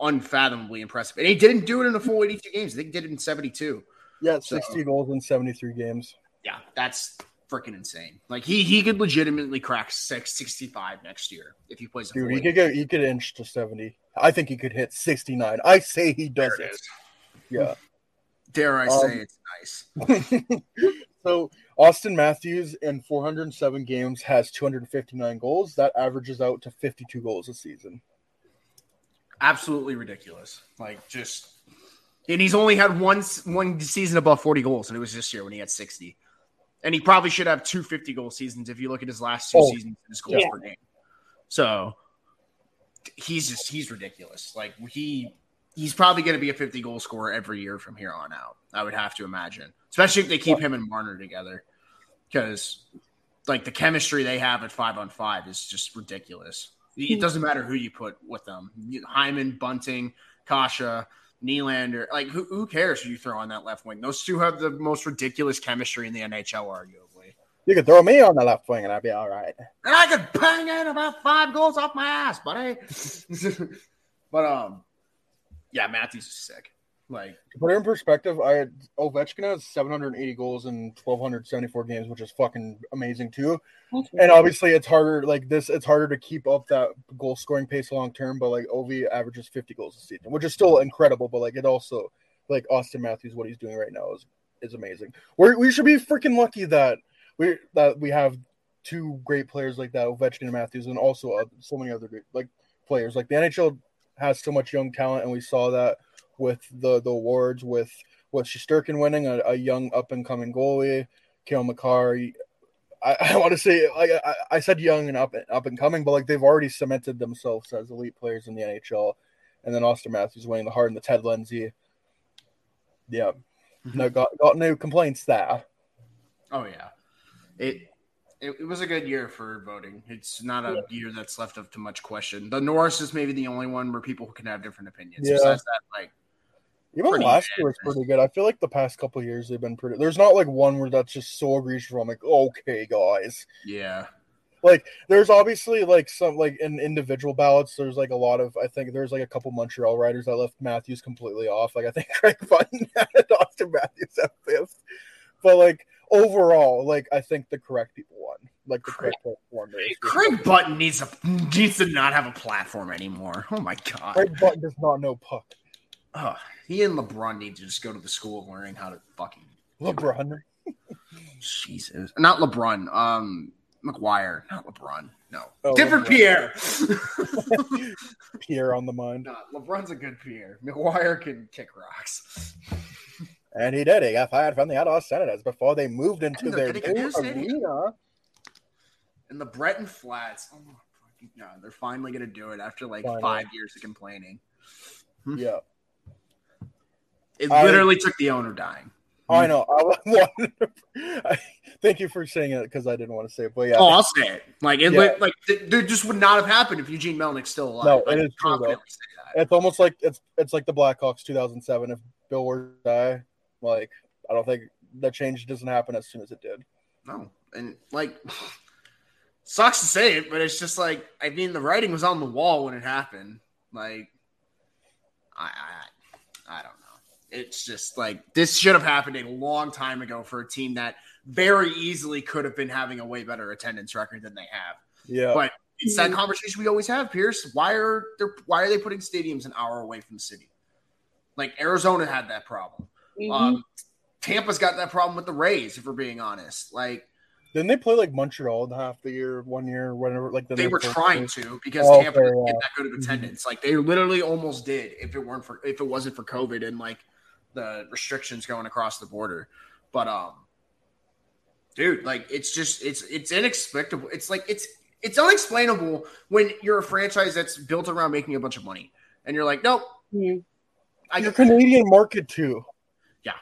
Speaker 2: unfathomably impressive. And he didn't do it in a full 82 games. I think he did it in 72.
Speaker 1: Yeah,
Speaker 2: So-
Speaker 1: sixty goals in seventy three games.
Speaker 2: Yeah, that's freaking insane. Like he he could legitimately crack six, 65 next year if he plays a
Speaker 1: Dude, he could get he could inch to seventy. I think he could hit sixty nine. I say he does
Speaker 2: There it
Speaker 1: it.
Speaker 2: is.
Speaker 1: Yeah.
Speaker 2: Dare I
Speaker 1: Um,
Speaker 2: say it's nice. (laughs)
Speaker 1: so Auston Matthews in 407 games has 259 goals. That averages out to 52 goals a season.
Speaker 2: Absolutely ridiculous. Like just and he's only had one one season above 40 goals, and it was this year when he had 60. And he probably should have two 50 goal seasons if you look at his last two
Speaker 1: Oh,
Speaker 2: seasons, his goals
Speaker 3: yeah.
Speaker 2: per game. So he's just he's ridiculous. Like he he's probably going to be a 50 goal scorer every year from here on out. I would have to imagine, especially if they keep him and Marner together, because like the chemistry they have at five on five is just ridiculous. It hmm. doesn't matter who you put with them. Hyman, Bunting, Kase, Nylander. Like who, who cares who you throw on that left wing? Those two have the most ridiculous chemistry in the NHL, arguably.
Speaker 1: You could throw me on the left wing and I'd be all right.
Speaker 2: And I could bang in about five goals off my ass, buddy. (laughs) but um, yeah, Matthews is sick. Like
Speaker 1: To put it in perspective, I had Ovechkin has 780 goals in 1274 games, which is fucking amazing too. And obviously, it's harder like this. It's harder to keep up that goal scoring pace long term. But like Ovi averages 50 goals a season, which is still incredible. But like it also like Auston Matthews, what he's doing right now is is amazing. We we should be freaking lucky that we that we have two great players like that, Ovechkin and Matthews, and also uh, so many other great like players. Like the NHL has so much young talent, and we saw that with the the awards with with Shesterkin winning a, a young up and coming goalie, Cale Makar. I, (laughs) I want to say like I, I said young and up up and coming, but like they've already cemented themselves as elite players in the NHL. And then Auston Matthews winning the Hart and the Ted Lindsay. Yeah, mm-hmm. no got got no complaints there.
Speaker 2: Oh yeah, it, it it was a good year for voting. It's not a year that's left up to much question. The Norris is maybe the only one where people can have different opinions.
Speaker 1: Yeah.
Speaker 2: Besides that, like
Speaker 1: Even last year was pretty good. I feel like the past couple of years they've been pretty. There's not like one where that's just so egregious. Where I'm like, okay, guys.
Speaker 2: yeah,
Speaker 1: Like, there's obviously like some like in individual ballots. There's like a lot of. I think there's like a couple Montreal riders that left Matthews completely off. Like I think (laughs) Craig Button had Auston Matthews at fifth, but like overall, like I think the correct people won. Like the correct won. the race.
Speaker 2: Craig Button needs a needs to not have a platform anymore. Oh my god,
Speaker 1: Craig Button does not know puck.
Speaker 2: Ugh. he and LeBrun need to just go to the school of learning how to fucking
Speaker 1: LeBrun.
Speaker 2: Jesus, not LeBrun, um, McGuire, not LeBrun. No,
Speaker 1: Oh,
Speaker 2: different
Speaker 1: LeBron.
Speaker 2: Pierre. (laughs)
Speaker 1: Pierre on the mind.
Speaker 2: no, LeBrun's a good Pierre. McGuire can kick rocks.
Speaker 1: And he did. He got fired from the Ottawa Senators before they moved into
Speaker 2: the
Speaker 1: their new arena.
Speaker 2: And the Breton Flats. Oh my fucking god, they're finally gonna do it after like
Speaker 1: Finally.
Speaker 2: five years of complaining.
Speaker 1: Yeah.
Speaker 2: It
Speaker 1: I-
Speaker 2: literally took the owner dying.
Speaker 1: I know. I wanted (laughs) thank you for saying it because I didn't want to say it, but yeah,
Speaker 2: Oh, I'll say it. Like it,
Speaker 1: Yeah.
Speaker 2: like th- there just would not have happened if Eugene Melnyk's still alive.
Speaker 1: No, it is true, though.
Speaker 2: confidently say that.
Speaker 1: it's almost like it's it's like the Blackhawks 2007. If Bill were to die, like I don't think that change doesn't happen as soon as it did.
Speaker 2: No, and like (sighs) sucks to say it, but it's just like I mean, the writing was on the wall when it happened. Like, I, I, I don't know. It's just like this should have happened a long time ago for a team that very easily could have been having a way better attendance record than they have.
Speaker 1: Yeah,
Speaker 2: But it's that conversation we always have, Pierce. Why are they why are they putting stadiums an hour away from the city? Like Arizona had that problem.
Speaker 3: Mhm.
Speaker 2: Um, Tampa's got that problem with the Rays, if we're being honest. Like
Speaker 1: didn't they play like Montreal half the year, one year, whatever? Like then
Speaker 2: they were
Speaker 1: played-
Speaker 2: trying to because
Speaker 1: Oh,
Speaker 2: Tampa
Speaker 1: okay,
Speaker 2: didn't get that good of attendance. Like they literally almost did if it weren't for if it wasn't for COVID and like the restrictions going across the border. But um dude, like it's just it's it's inexplicable. It's like it's it's unexplainable when you're a franchise that's built around making a bunch of money and you're like, nope,
Speaker 3: Mhm.
Speaker 2: I
Speaker 1: Your Canadian market too.
Speaker 2: Yeah,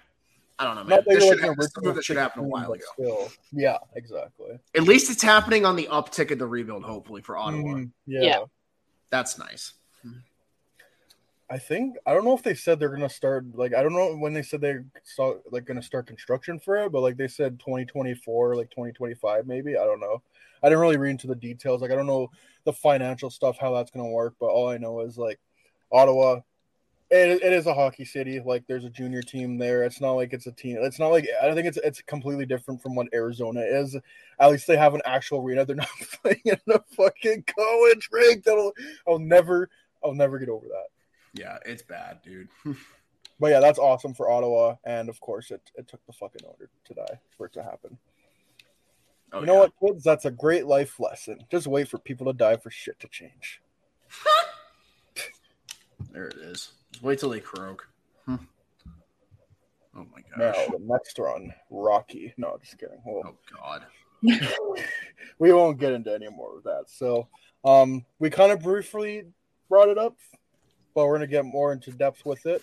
Speaker 2: I don't know, man. This should,
Speaker 1: like an
Speaker 2: this is a move
Speaker 1: original
Speaker 2: that should happen a while
Speaker 1: but
Speaker 2: ago.
Speaker 1: Still, yeah, exactly.
Speaker 2: At least it's happening on the uptick of the rebuild, hopefully for Ottawa.
Speaker 1: Mm, yeah.
Speaker 3: Yeah.
Speaker 2: That's nice.
Speaker 1: I think I don't know if they said they're gonna start like I don't know when they said they saw like gonna start construction for it, but like they said 2024, like 2025 maybe. I don't know. I didn't really read into the details. Like I don't know the financial stuff how that's gonna work, but all I know is like Ottawa. It, it is a hockey city. Like there's a junior team there. It's not like it's a team. It's not like I think it's it's completely different from what Arizona is. At least they have an actual arena. (laughs) They're not playing in a fucking college rink. That'll I'll never I'll never get over that.
Speaker 2: Yeah, it's bad, dude. (laughs)
Speaker 1: But yeah, that's awesome for Ottawa, and of course, it, it took the fucking order to die for it to happen.
Speaker 2: Oh,
Speaker 1: you know
Speaker 2: yeah.
Speaker 1: what, kids? That's a great life lesson. Just wait for people to die for shit to change. (laughs)
Speaker 2: There it is. Just wait till they croak. Hmm. Oh my gosh.
Speaker 1: Now the next run, Rocky. No, just kidding. Well,
Speaker 2: Oh god. (laughs)
Speaker 1: we won't get into any more of that. So, um, we kind of briefly brought it up, but we're gonna get more into depth with it.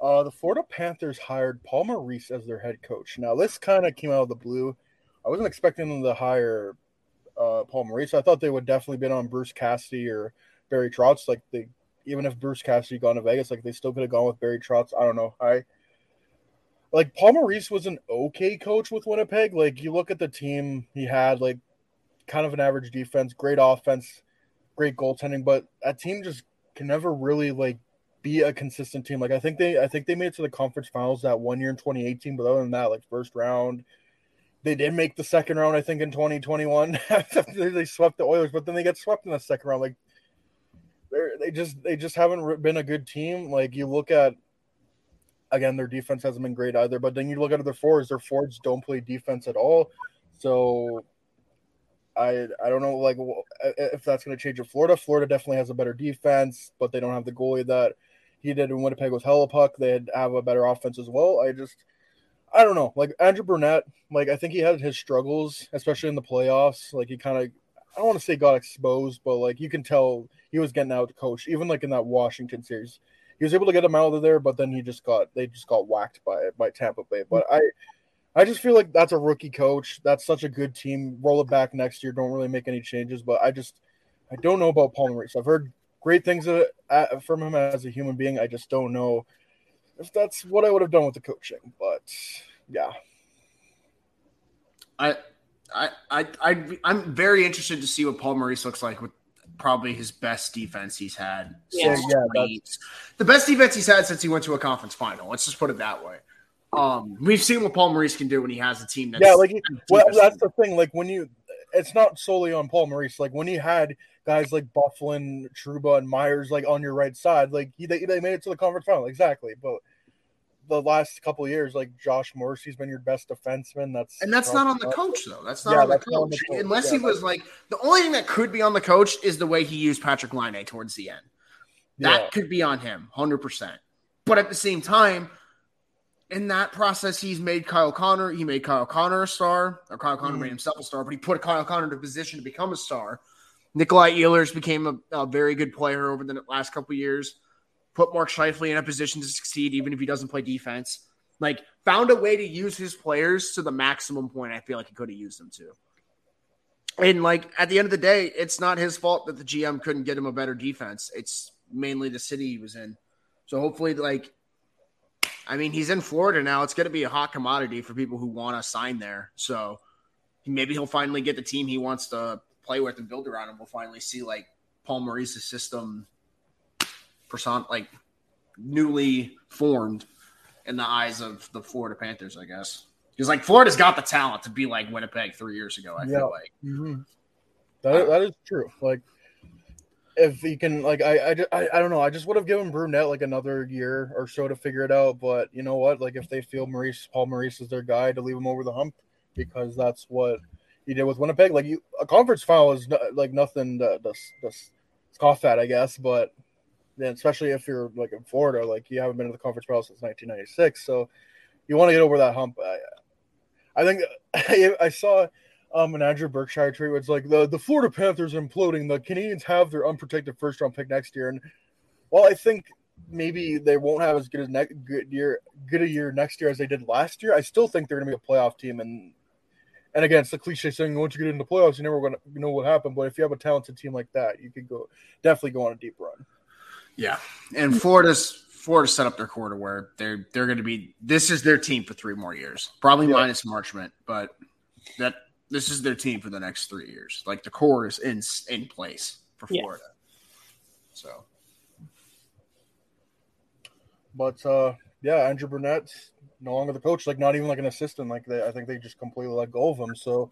Speaker 1: Uh, the Florida Panthers hired Paul Maurice as their head coach. Now, this kind of came out of the blue. I wasn't expecting them to hire uh, Paul Maurice. I thought they would definitely been on Bruce Cassidy or Barry Trotz. Like they, even if Bruce Cassidy gone to Vegas, like they still could have gone with Barry Trotz. I don't know. I like Paul Maurice was an okay coach with Winnipeg. Like you look at the team he had, like kind of an average defense, great offense, great goaltending, but that team just can never really like be a consistent team. Like I think they I think they made it to the conference finals that one year in 2018, but other than that, like first round, they did make the second round, I think, in 2021. (laughs) they swept the Oilers, but then they get swept in the second round. Like they're, they just they just haven't been a good team. Like you look at again, their defense hasn't been great either. But then you look at their forwards; their forwards don't play defense at all. So I I don't know like if that's going to change in Florida. Florida definitely has a better defense, but they don't have the goalie that he did in Winnipeg with Hellebuyck. They had have a better offense as well. I just I don't know. Like Andrew Brunette, like I think he had his struggles, especially in the playoffs. Like he kind of, I don't want to say got exposed, but like you can tell he was getting out to coach. Even like in that Washington series, he was able to get him out of there, but then he just got they just got whacked by by Tampa Bay. But I, I just feel like that's a rookie coach. That's such a good team. Roll it back next year. Don't really make any changes. But I just, I don't know about Paul Maurice. I've heard great things from him as a human being. I just don't know if that's what I would have done with the coaching. But yeah,
Speaker 2: I, I, I, I, I'm very interested to see what Paul Maurice looks like with probably his best defense he's had.
Speaker 3: Yeah.
Speaker 2: since
Speaker 1: Yeah,
Speaker 2: 20 the best defense he's had since he went to a conference final. Let's just put it that way. Um, we've seen what Paul Maurice can do when he has a team that's
Speaker 1: yeah. Like, he- well, that's the thing. Like when you, it's not solely on Paul Maurice. Like when you had guys like Byfuglien, Trouba, and Myers like on your right side, like he, they, they made it to the conference final exactly. But the last couple years, like Josh Morrissey's been your best defenseman. That's
Speaker 2: And that's not on the coach, though. That's not
Speaker 1: Yeah,
Speaker 2: on the
Speaker 1: that's not on
Speaker 2: coach.
Speaker 1: the coach.
Speaker 2: Unless
Speaker 1: Yeah,
Speaker 2: he was like the only thing that could be on the coach is the way he used Patrik Laine towards the end. That
Speaker 1: Yeah.
Speaker 2: could be on him, hundred percent. But at the same time, in that process, he's made Kyle Connor. He made Kyle Connor a star, or Kyle Connor
Speaker 1: Mhm.
Speaker 2: made himself a star. But he put Kyle Connor in a position to become a star. Nikolai Ehlers became a, a very good player over the last couple of years. Put Mark Scheifele in a position to succeed, even if he doesn't play defense. Like found a way to use his players to the maximum point. I feel like he could have used them to. And like at the end of the day, it's not his fault that the GM couldn't get him a better defense. It's mainly the city he was in. So hopefully, like, I mean, he's in Florida now. It's going to be a hot commodity for people who want to sign there. So maybe he'll finally get the team he wants to play with and build around, and we'll finally see like Paul Maurice's system, person like newly formed in the eyes of the Florida Panthers, I guess. Because like Florida's got the talent to be like Winnipeg three years ago. I
Speaker 1: Yeah.
Speaker 2: feel like.
Speaker 1: Mhm. That, that is true. Like, if he can, like, I, I, I don't know. I just would have given Brunette like another year or so to figure it out. But you know what? Like, if they feel Maurice, Paul Maurice is their guy to leave him over the hump because that's what he did with Winnipeg. Like, you, a conference final is no, like nothing to, to, to scoff at, I guess. But then, especially if you're like in Florida, like you haven't been to the conference final since 1996, so you want to get over that hump. I, I think (laughs) I, I saw um, an Andrew Berkshire tweet. It's like the the Florida Panthers are imploding. The Canadiens have their unprotected first round pick next year, and well, I think maybe they won't have as good as ne- good year good a year next year as they did last year. I still think they're going to be a playoff team, and and again, it's the cliche saying once you get into the playoffs, you never going to know what happened. But if you have a talented team like that, you could go definitely go on a deep run.
Speaker 2: Yeah, and Florida's Florida set up their core to where they're they're going to be. This is their team for three more years, probably
Speaker 1: Yeah.
Speaker 2: minus Marchment, but that this is their team for the next three years. Like the core is in in place for
Speaker 3: Yes.
Speaker 2: Florida. So
Speaker 1: But uh, yeah, Andrew Brunette's no longer the coach, like not even like an assistant. Like they, I think they just completely let go of him. So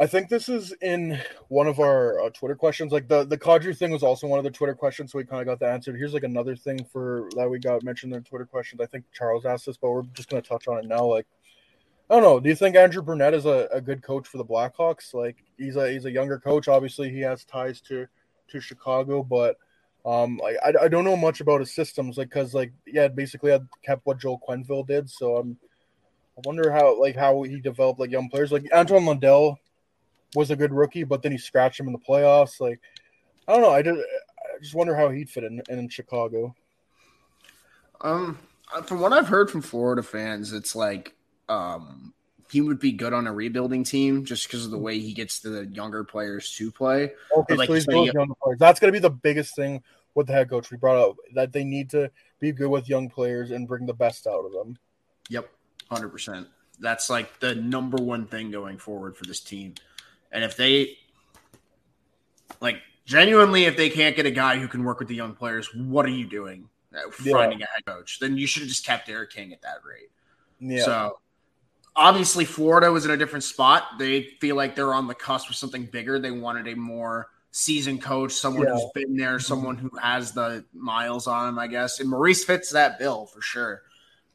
Speaker 1: I think this is in one of our uh, Twitter questions. Like the the Kadri thing was also one of the Twitter questions, so we kind of got the answer. Here's like another thing for that we got mentioned in Twitter questions. I think Charles asked this, but we're just gonna touch on it now. Like. I don't know. Do you think Andrew Brunette is a, a good coach for the Blackhawks? Like he's a he's a younger coach. Obviously, he has ties to to Chicago, but um, I, I don't know much about his systems, like because like yeah, basically I kept what Joel Quenneville did. So I'm I wonder how like how he developed like young players. Like Anton Lundell was a good rookie, but then he scratched him in the playoffs. Like I don't know. I just I just wonder how he'd fit in in Chicago.
Speaker 2: Um, from what I've heard from Florida fans, it's like um he would be good on a rebuilding team just because of the way he gets the younger players to play.
Speaker 1: Okay,
Speaker 2: like
Speaker 1: so he's
Speaker 2: he-
Speaker 1: young players. That's gonna be the biggest thing with the head coach we brought up that they need to be good with young players and bring the best out of them.
Speaker 2: Yep, hundred percent. That's like the number one thing going forward for this team. And if they like genuinely, if they can't get a guy who can work with the young players, what are you doing? uh,
Speaker 1: Yeah.
Speaker 2: Finding a head coach, then you should have just kept Derek King at that rate.
Speaker 1: Yeah.
Speaker 2: So obviously, Florida was in a different spot. They feel like they're on the cusp of something bigger. They wanted a more seasoned coach, someone
Speaker 1: Yeah.
Speaker 2: who's been there, someone who has the miles on him, I guess. And Maurice fits that bill for sure.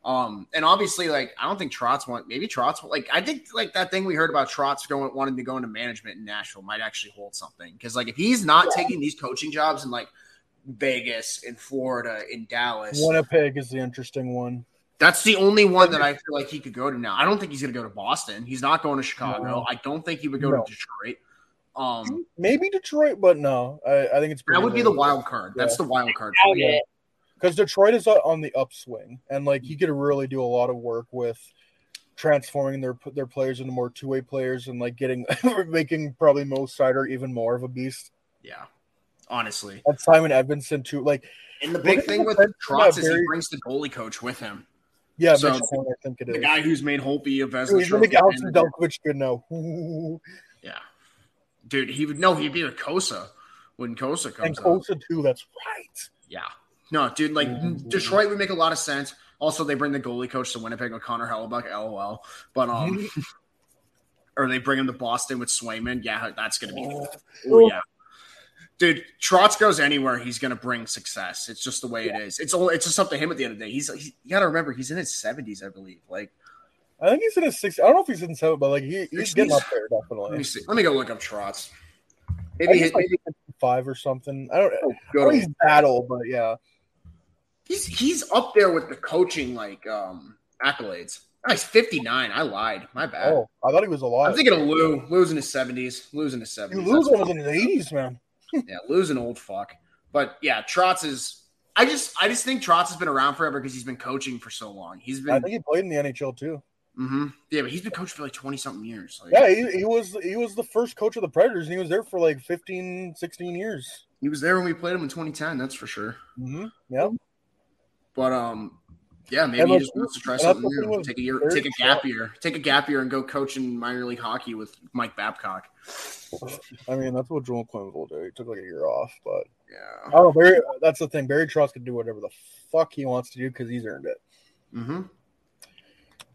Speaker 2: Um, and obviously, like I don't think Trotz want maybe Trotz like I think like that thing we heard about Trotz going wanting to go into management in Nashville might actually hold something because like if he's not taking these coaching jobs in like Vegas, in Florida, in Dallas,
Speaker 1: Winnipeg is the interesting one.
Speaker 2: That's the only one that I feel like he could go to now. I don't think he's going to go to Boston. He's not going to Chicago.
Speaker 1: No.
Speaker 2: I don't think he would go
Speaker 1: No.
Speaker 2: to Detroit. Um,
Speaker 1: Maybe Detroit, but no. I, I think it's
Speaker 2: that would be the wild card. That's the wild card.
Speaker 1: Because Detroit is on the upswing, and like he could really do a lot of work with transforming their their players into more two way players and like getting (laughs) making probably Mo Seider even more of a beast.
Speaker 2: Yeah, honestly.
Speaker 1: And Simon Edvinsson too. Like
Speaker 2: And the big thing with
Speaker 1: defense
Speaker 2: Trotz is he brings the goalie coach with him.
Speaker 1: Yeah,
Speaker 2: So,
Speaker 1: I think it
Speaker 2: The
Speaker 1: is.
Speaker 2: guy who's made Holtby a
Speaker 1: Dude, he's make
Speaker 2: Trophy candidate.
Speaker 1: Delkovich good now.
Speaker 2: Yeah, dude, he would no, he'd be with Cossa when
Speaker 1: Cossa
Speaker 2: comes. up.
Speaker 1: Cossa too. That's right.
Speaker 2: Yeah, no, dude, like
Speaker 1: Ooh.
Speaker 2: Detroit would make a lot of sense. Also, they bring the goalie coach to Winnipeg with Connor Hellebuyck, lol. But um, or they bring him to Boston with Swayman. Yeah, that's gonna be. Oh yeah, dude. Trotz goes anywhere, he's gonna bring success. It's just the way it is. It's all. It's just up to him at the end of the day. He's. he's you gotta remember, he's in his seventies, I believe. Like,
Speaker 1: I think he's in his six. I don't know if he's in seven, but like he, he's getting
Speaker 2: 60s.
Speaker 1: up there definitely.
Speaker 2: let me see. Let me go look up Trotz. Maybe,
Speaker 1: he's like five or something. I don't. I
Speaker 2: oh,
Speaker 1: know he's that old, but yeah.
Speaker 2: He's he's up there with the coaching like um accolades. Oh, he's 59. I lied. My bad.
Speaker 1: Oh, I thought he was alive.
Speaker 2: I'm thinking of Lou. Lou's in his 70s. Lou's in his 70s.
Speaker 1: You
Speaker 2: That's
Speaker 1: lose one was in the eighties, man.
Speaker 2: Yeah, Lou's an old fuck. But yeah, Trotz is. I just I just think Trotz has been around forever because he's been coaching for so long. He's been.
Speaker 1: I think he played in the NHL too.
Speaker 2: hmm Yeah, but he's been coached for like 20 something years. Like,
Speaker 1: Yeah, he, he was he was the first coach of the Predators, and he was there for like 15, 16 years.
Speaker 2: He was there when we played him in 2010. That's for sure.
Speaker 1: Mm-hmm. Yeah,
Speaker 2: But um, yeah, maybe
Speaker 1: And
Speaker 2: he just wants to try something new. Take a year, take a gap year, take a gap year, and go coach in minor league hockey with Mike Babcock. (laughs)
Speaker 1: I mean that's what Joel Clemens will do. He took like a year off, but
Speaker 2: Yeah.
Speaker 1: oh, Barry, that's the thing. Barry Trotz can do whatever the fuck he wants to do because he's earned it.
Speaker 2: Mm-hmm.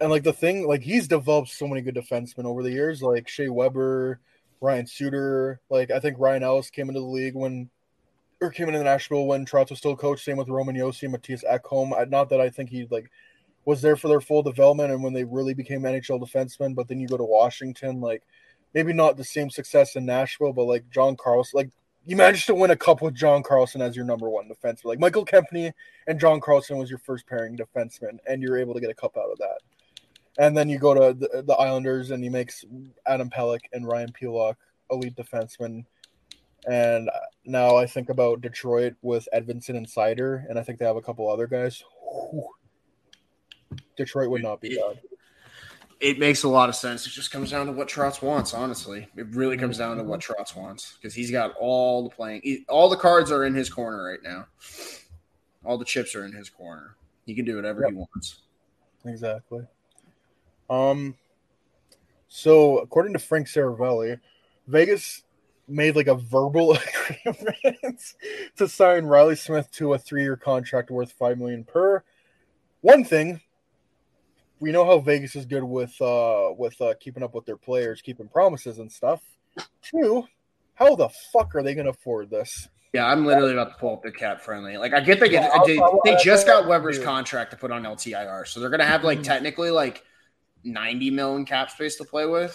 Speaker 1: And like the thing, like he's developed so many good defensemen over the years, like Shea Weber, Ryan Suter. Like I think Ryan Ellis came into the league when, or came into Nashville when Trotz was still coach. Same with Roman Josi and Mattias Ekholm. I, not that I think he like was there for their full development and when they really became NHL defensemen. But then you go to Washington, like maybe not the same success in Nashville, but like John Carlson, like you managed to win a cup with John Carlson as your number one defenseman. Like Michal Kempny and John Carlson was your first pairing defenseman, and you're able to get a cup out of that. And then you go to the, the Islanders and he makes Adam Pelech and Ryan Pulock elite defensemen. And now I think about Detroit with Edvinsson and Seider, and I think they have a couple other guys. Detroit would not be bad.
Speaker 2: It makes a lot of sense. It just comes down to what Trotz wants. Honestly, it really comes down to what Trotz wants because he's got all the playing, all the cards are in his corner right now. All the chips are in his corner. He can do whatever he wants.
Speaker 1: Exactly. Um. So according to Frank Seravalli, Vegas made like a verbal (laughs) agreement to sign Reilly Smith to a three-year contract worth five million per. One thing, we know how Vegas is good with uh with uh, keeping up with their players, keeping promises and stuff. Two, how the fuck are they going to afford this?
Speaker 2: Yeah, I'm literally about to pull up the cap friendly. Like, I get they get
Speaker 1: Yeah,
Speaker 2: they, they just got Weber's contract to put on LTIR, so they're gonna have like
Speaker 1: Mhm.
Speaker 2: technically like 90 million cap space to play with.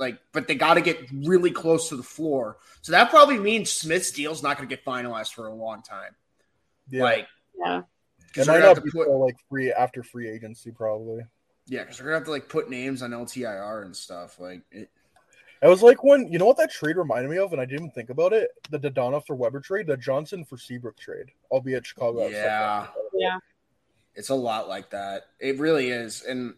Speaker 2: Like, but they got to get really close to the floor. So that probably means Smith's deal's not going to get finalized for a long time.
Speaker 1: Yeah,
Speaker 2: Like,
Speaker 3: Yeah.
Speaker 1: it
Speaker 2: because
Speaker 1: might not
Speaker 2: have
Speaker 1: be
Speaker 2: to put
Speaker 1: like free after free agency probably.
Speaker 2: yeah, because they're going to have to like put names on LTIR and stuff. Like, it,
Speaker 1: It was like when you know what that trade reminded me of, and I didn't even think about it. The Dadonov for Weber trade, the Johnson for Seabrook trade, albeit Chicago. had stuff
Speaker 2: Yeah.
Speaker 3: Yeah.
Speaker 2: it's a lot like that. It really is. And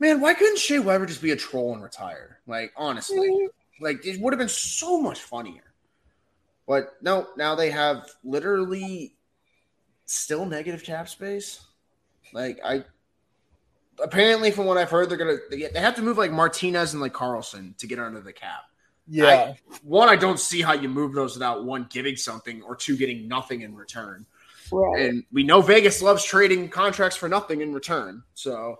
Speaker 2: man, why couldn't Shea Weber just be a troll and retire? Like, honestly, mm-hmm. like it would have been so much funnier. But no, now they have literally still negative cap space. Like I apparently from what I've heard, they're gonna they they have to move like Martinez and like Carlson to get under the cap.
Speaker 1: Yeah,
Speaker 2: One, I don't see how you move those without one giving something or two getting nothing in return.
Speaker 3: Right.
Speaker 2: And we know Vegas loves trading contracts for nothing in return. So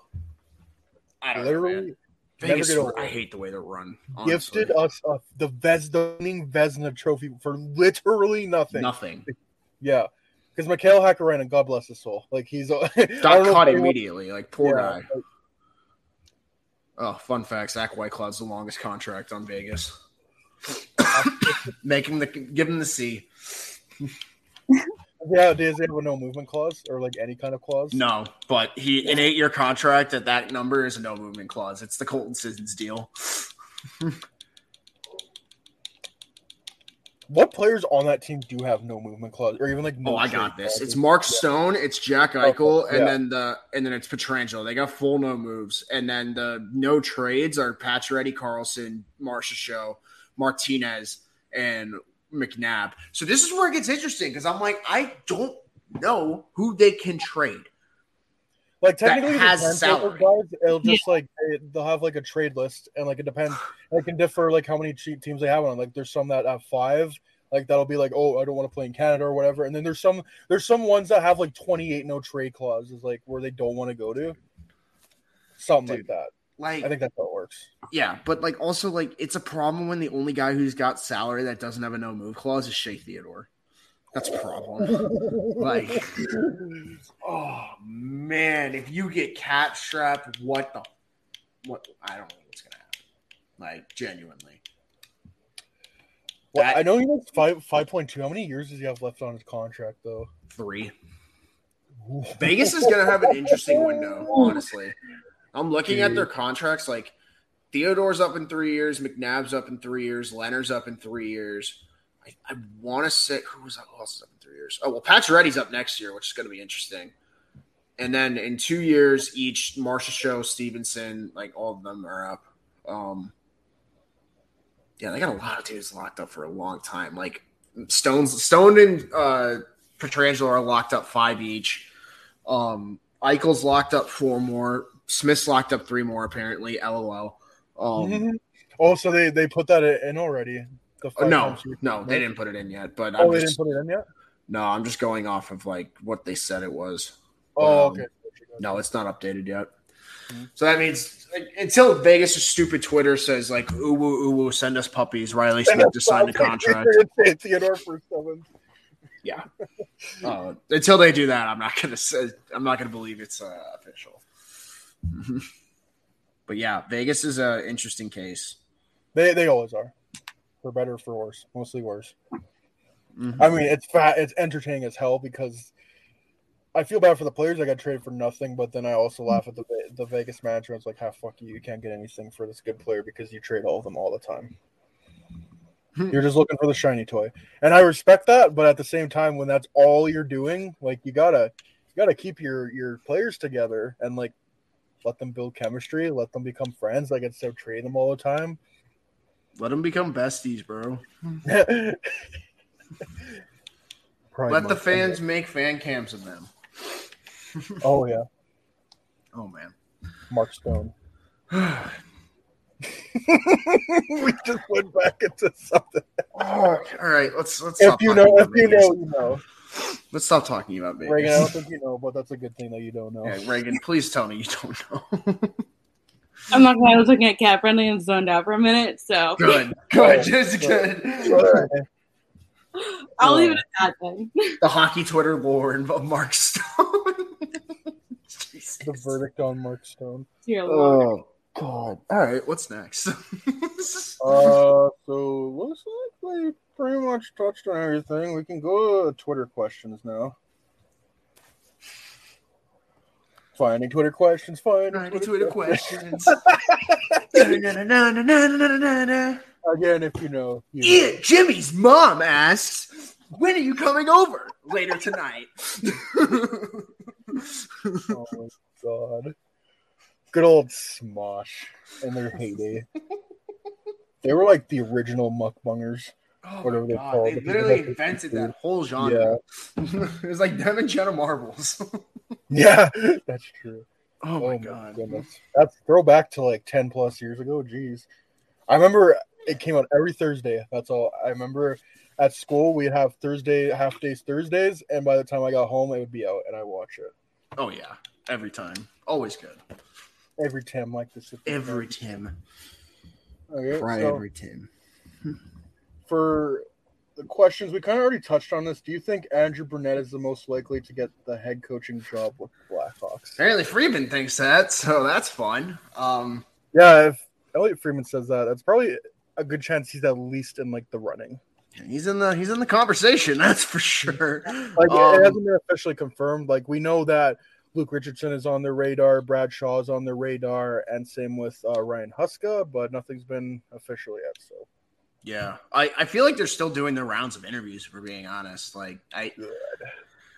Speaker 2: I don't know.
Speaker 1: literally
Speaker 2: Man.
Speaker 1: never
Speaker 2: Vegas,
Speaker 1: get over
Speaker 2: I hate the way they're run. honestly.
Speaker 1: gifted us uh, the Vez the Vezina trophy for literally nothing.
Speaker 2: nothing.
Speaker 1: Yeah, because Mikael Hakkarainen, God bless his soul, like he's (laughs) I don't
Speaker 2: Got caught
Speaker 1: if anyone-
Speaker 2: immediately. Like poor
Speaker 1: Yeah,
Speaker 2: guy.
Speaker 1: like,
Speaker 2: Oh, fun fact: Zach Whitecloud's the longest contract on Vegas. (laughs) Make him the give him the C. (laughs)
Speaker 1: Yeah, does he have a no movement clause or like any kind of clause?
Speaker 2: No, but he an eight year contract at that number is a no movement clause. It's the Colton Sissons deal. (laughs)
Speaker 1: What players on that team do have no movement clause or even like no
Speaker 2: Oh, I got this.
Speaker 1: clauses?
Speaker 2: It's Mark Stone, it's Jack Eichel,
Speaker 1: Okay,
Speaker 2: and
Speaker 1: yeah.
Speaker 2: then the and then it's Pietrangelo. They got full no moves, and then the no trades are Pacioretty, Carlson, Marchessault, Martinez, and McNabb. So this is where it gets interesting because I'm like, I don't know who they can trade.
Speaker 1: Like technically, the
Speaker 2: has
Speaker 1: transfer
Speaker 2: salary.
Speaker 1: guys, it'll just like they- they'll have like a trade list, and like it depends. It can differ like how many cheap teams they have on. Like there's some that have five, like that'll be like, oh, I don't want to play in Canada or whatever. And then there's some there's some ones that have like 28 no trade clauses, like where they don't want to go to. Something
Speaker 2: Dude,
Speaker 1: like that.
Speaker 2: Like,
Speaker 1: I think that's how it works.
Speaker 2: yeah, but like also like it's a problem when the only guy who's got salary that doesn't have a no move clause is Shea Theodore. That's a problem. (laughs) like, oh man, if you get cat strapped, what the, what? I don't know what's gonna happen. Like, genuinely,
Speaker 1: Well,
Speaker 2: That-
Speaker 1: I know he has five five point two. How many years does he have left on his contract though?
Speaker 2: three. (laughs) Vegas is gonna have an interesting window. Honestly, I'm looking at their contracts. Like, Theodore's up in three years, McNabb's up in three years, Leonard's up in three years. I, I want to say who was who else is up in three years? Oh well, Pacioretty's up next year, which is going to be interesting. And then in two years, each Marsha Show, Stephenson, like all of them are up. Um, yeah, they got a lot of dudes locked up for a long time. Like Stones, Stone and uh, Pietrangelo are locked up five each. Um, Eichel's locked up four more. Smith's locked up three more. Apparently, LOL. Um,
Speaker 1: oh, so they they put that in already. The
Speaker 2: no, no, they didn't put it in yet. But
Speaker 1: Oh,
Speaker 2: I'm
Speaker 1: they
Speaker 2: just,
Speaker 1: didn't put it in yet.
Speaker 2: no, I'm just going off of like what they said it was.
Speaker 1: Oh,
Speaker 2: Um,
Speaker 1: okay.
Speaker 2: No, it's not updated yet.
Speaker 1: Mm-hmm.
Speaker 2: So that means like, until Vegas' stupid Twitter says like "ooh woo, ooh woo, send us puppies," Reilly Smith just signed a contract. (laughs)
Speaker 1: Theodore for seven.
Speaker 2: Yeah. Uh, until they do that, I'm not gonna say. I'm not gonna believe it's uh, official. (laughs) but yeah, Vegas is an interesting case.
Speaker 1: They they always are, for better or for worse. Mostly worse.
Speaker 2: Mm-hmm.
Speaker 1: I mean, it's fat. It's entertaining as hell because I feel bad for the players. I got traded for nothing, but then I also laugh at the the Vegas manager. It's like, how fuck you! You can't get anything for this good player because you trade all of them all the time. You're just looking for the shiny toy." And I respect that, but at the same time, when that's all you're doing, like you gotta you gotta keep your your players together and like let them build chemistry, let them become friends. Like instead of trading them all the time.
Speaker 2: Let them become besties, bro. (laughs) Let the fans make fan cams of them. (laughs)
Speaker 1: Oh yeah,
Speaker 2: Oh man.
Speaker 1: Mark Stone. (sighs) (laughs) we just went back into something.
Speaker 2: All right, let's let's
Speaker 1: If you know, if you know, you know. (gasps)
Speaker 2: Let's stop talking about Vegas.
Speaker 1: Reagan, I don't think you know, but that's a good thing that you don't know.
Speaker 2: Yeah, Reagan, please tell me you don't know. (laughs)
Speaker 3: I'm not gonna. I was looking at cat friendly and zoned out for a minute, so
Speaker 2: good, (laughs) good, just good.
Speaker 3: I'll leave it at that then.
Speaker 2: The hockey Twitter lore of Mark Stone. (laughs)
Speaker 1: The verdict on Mark Stone.
Speaker 3: Dear Lord.
Speaker 2: Oh God! All right, what's next?
Speaker 1: Uh, so looks like we pretty much touched on everything. We can go to Twitter questions now. Finding Twitter questions. Finding
Speaker 2: Any Twitter questions? (laughs)
Speaker 1: Again, if you know. You know.
Speaker 2: Yeah, Jimmy's mom asks, "When are you coming over later tonight?" (laughs)
Speaker 1: Oh my god. Good old Smosh in their heyday. they were like the original mukbangers.
Speaker 2: Oh
Speaker 1: Whatever
Speaker 2: my
Speaker 1: they
Speaker 2: God,
Speaker 1: call
Speaker 2: they
Speaker 1: it.
Speaker 2: literally invented that whole genre. (laughs) it was like them and Jenna Marbles. (laughs)
Speaker 1: Yeah, (laughs) that's true.
Speaker 2: Oh, oh my god!
Speaker 1: goodness. That's throwback to like 10 plus years ago. Jeez. I remember it came out every Thursday. That's all. I remember at school we'd have Thursday half days Thursdays, and by the time I got home, it would be out and I watch it.
Speaker 2: Oh yeah, every time, always good.
Speaker 1: Every Tim like this.
Speaker 2: Every Tim,
Speaker 1: Okay,
Speaker 2: cry
Speaker 1: so
Speaker 2: every Tim.
Speaker 1: For the questions, we kind of already touched on this. Do you think Andrew Brunette is the most likely to get the head coaching job with the Blackhawks?
Speaker 2: Apparently, Friedman thinks that, so that's fun. Um,
Speaker 1: Yeah, if Elliotte Friedman says that, that's probably a good chance he's at least in like the running.
Speaker 2: He's in the he's in the conversation. (laughs) That's for sure.
Speaker 1: Like
Speaker 2: Um,
Speaker 1: it hasn't been officially confirmed. Like we know that Luke Richardson is on their radar, Brad Shaw is on their radar, and same with uh, Ryan Huska, but nothing's been official yet. So
Speaker 2: Yeah, I, I feel like they're still doing their rounds of interviews. If we're being honest, like I,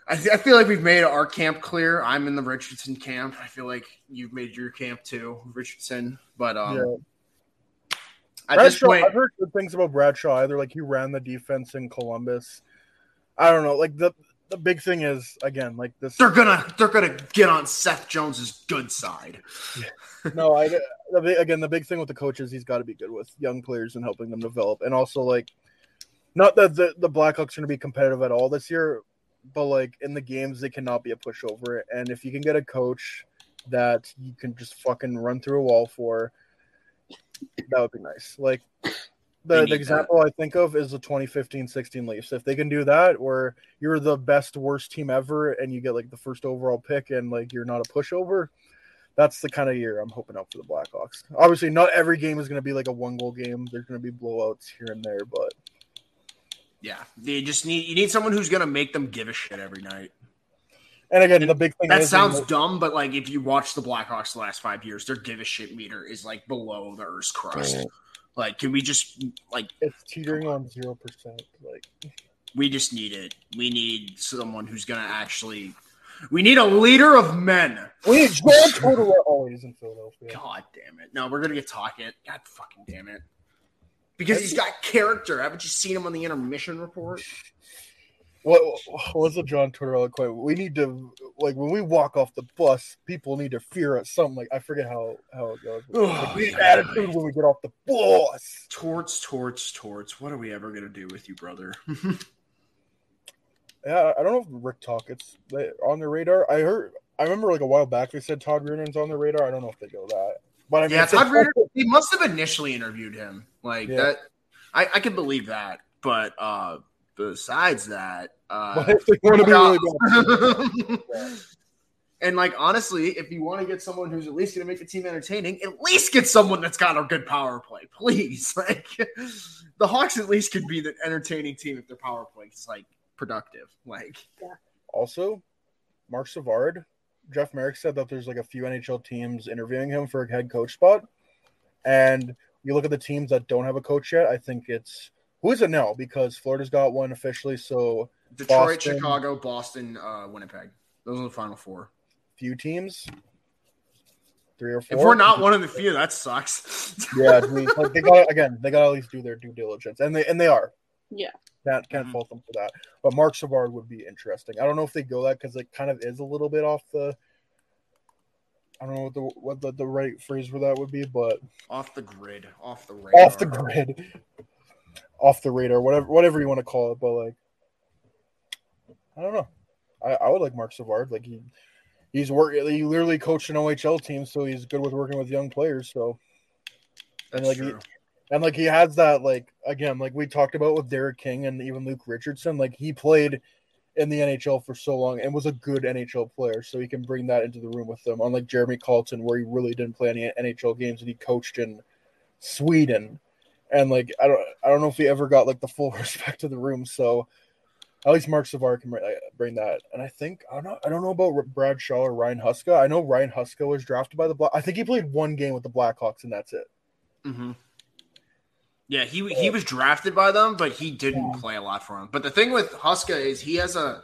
Speaker 2: I, I feel like we've made our camp clear. I'm in the Richardson camp. I feel like you've made your camp too, Richardson. But um,
Speaker 1: yeah,
Speaker 2: at this
Speaker 1: Brad Shaw.
Speaker 2: point,
Speaker 1: I've heard good things about Brad Shaw. Either like he ran the defense in Columbus. I don't know. Like the the big thing is again like this.
Speaker 2: they're gonna they're gonna get on Seth Jones's good side.
Speaker 1: no, I the, again the big thing with the coaches, he's got to be good with young players and helping them develop, and also like, not that the the Blackhawks are to be competitive at all this year, but like in the games they cannot be a pushover, and if you can get a coach that you can just fucking run through a wall for, that would be nice. Like.
Speaker 2: They
Speaker 1: The, the example I think of is the 2015-16 Leafs. If they can do that, where you're the best worst team ever, and you get like the first overall pick, and like you're not a pushover, that's the kind of year I'm hoping out for the Blackhawks. Obviously, not every game is going to be like a one goal game. There's going to be blowouts here and there, but
Speaker 2: Yeah, they just need you need someone who's gonna make them give a shit every night.
Speaker 1: and again, the big thing
Speaker 2: That
Speaker 1: is
Speaker 2: sounds dumb, but like if you watch the Blackhawks the last five years, their give a shit meter is like below the Earth's crust. Like, can we just like
Speaker 1: it's teetering on zero percent. Like
Speaker 2: we just need it? We need someone who's gonna actually. We need a leader of men.
Speaker 1: we need John Tortorella. He's in Philadelphia.
Speaker 2: God damn it! No, we're gonna get Tocchet. God fucking damn it! Because he's got character. Haven't you seen him on the intermission report?
Speaker 1: What what's the John Tortorella quote? We need to like when we walk off the bus, people need to fear us. Something like I forget how how it goes. Like, we need attitude when we get off the bus.
Speaker 2: Torts, torts, torts. What are we ever gonna do with you, brother? (laughs)
Speaker 1: Yeah, I don't know if Rick Tocchet's on the radar. I heard, I remember like a while back they said Todd Reirden's on the radar. I don't know if they go that, but I mean,
Speaker 2: yeah, Todd Reader. He must have initially interviewed him. Like
Speaker 1: Yeah.
Speaker 2: that. I, I can believe that. But uh besides that, uh,
Speaker 1: But if they want to be really bad, (laughs)
Speaker 2: and like honestly, if you want to get someone who's at least going to make the team entertaining, at least get someone that's got a good power play, please. (laughs) Like the Hawks, at least could be the entertaining team if their power play is like productive. Like
Speaker 1: also, Marc Savard, Jeff Marek said that there's like a few NHL teams interviewing him for a head coach spot, and you look at the teams that don't have a coach yet. I think it's who is it now because Florida's got one officially. So
Speaker 2: Detroit,
Speaker 1: Boston.
Speaker 2: Chicago, Boston, uh, Winnipeg. Those are the final four.
Speaker 1: few teams, three or four.
Speaker 2: If we're not one of the few, that sucks. (laughs)
Speaker 1: yeah, I mean, like they got again. They got to at least do their due diligence, and they and they are.
Speaker 3: Yeah.
Speaker 1: Can't can't
Speaker 2: Mhm.
Speaker 1: fault them for that. But Marc Savard would be interesting. I don't know if they go that because it kind of is a little bit off the. I don't know what the what the, the right phrase for that would be, but
Speaker 2: off the grid, off the radar.
Speaker 1: off the grid, off the radar, whatever whatever you want to call it. But like, I don't know. I, I would like Marc Savard. Like he he's work he literally coached an OHL team, so he's good with working with young players. So
Speaker 2: That's
Speaker 1: and like he, and like he has that like again like we talked about with Derek King and even Luke Richardson. Like he played in the NHL for so long and was a good NHL player, so he can bring that into the room with them. Unlike Jeremy Colliton, where he really didn't play any NHL games and he coached in Sweden, and like I don't I don't know if he ever got like the full (laughs) respect of the room. So at least Marc Savard can bring, bring that. And I think I don't know I don't know about Brad Shaw or Ryan Huska. I know Ryan Huska was drafted by the Black. I think he played one game with the Blackhawks and that's it.
Speaker 2: Mm-hmm. Yeah, he he was drafted by them, but he didn't play a lot for them. But the thing with Huska is he has a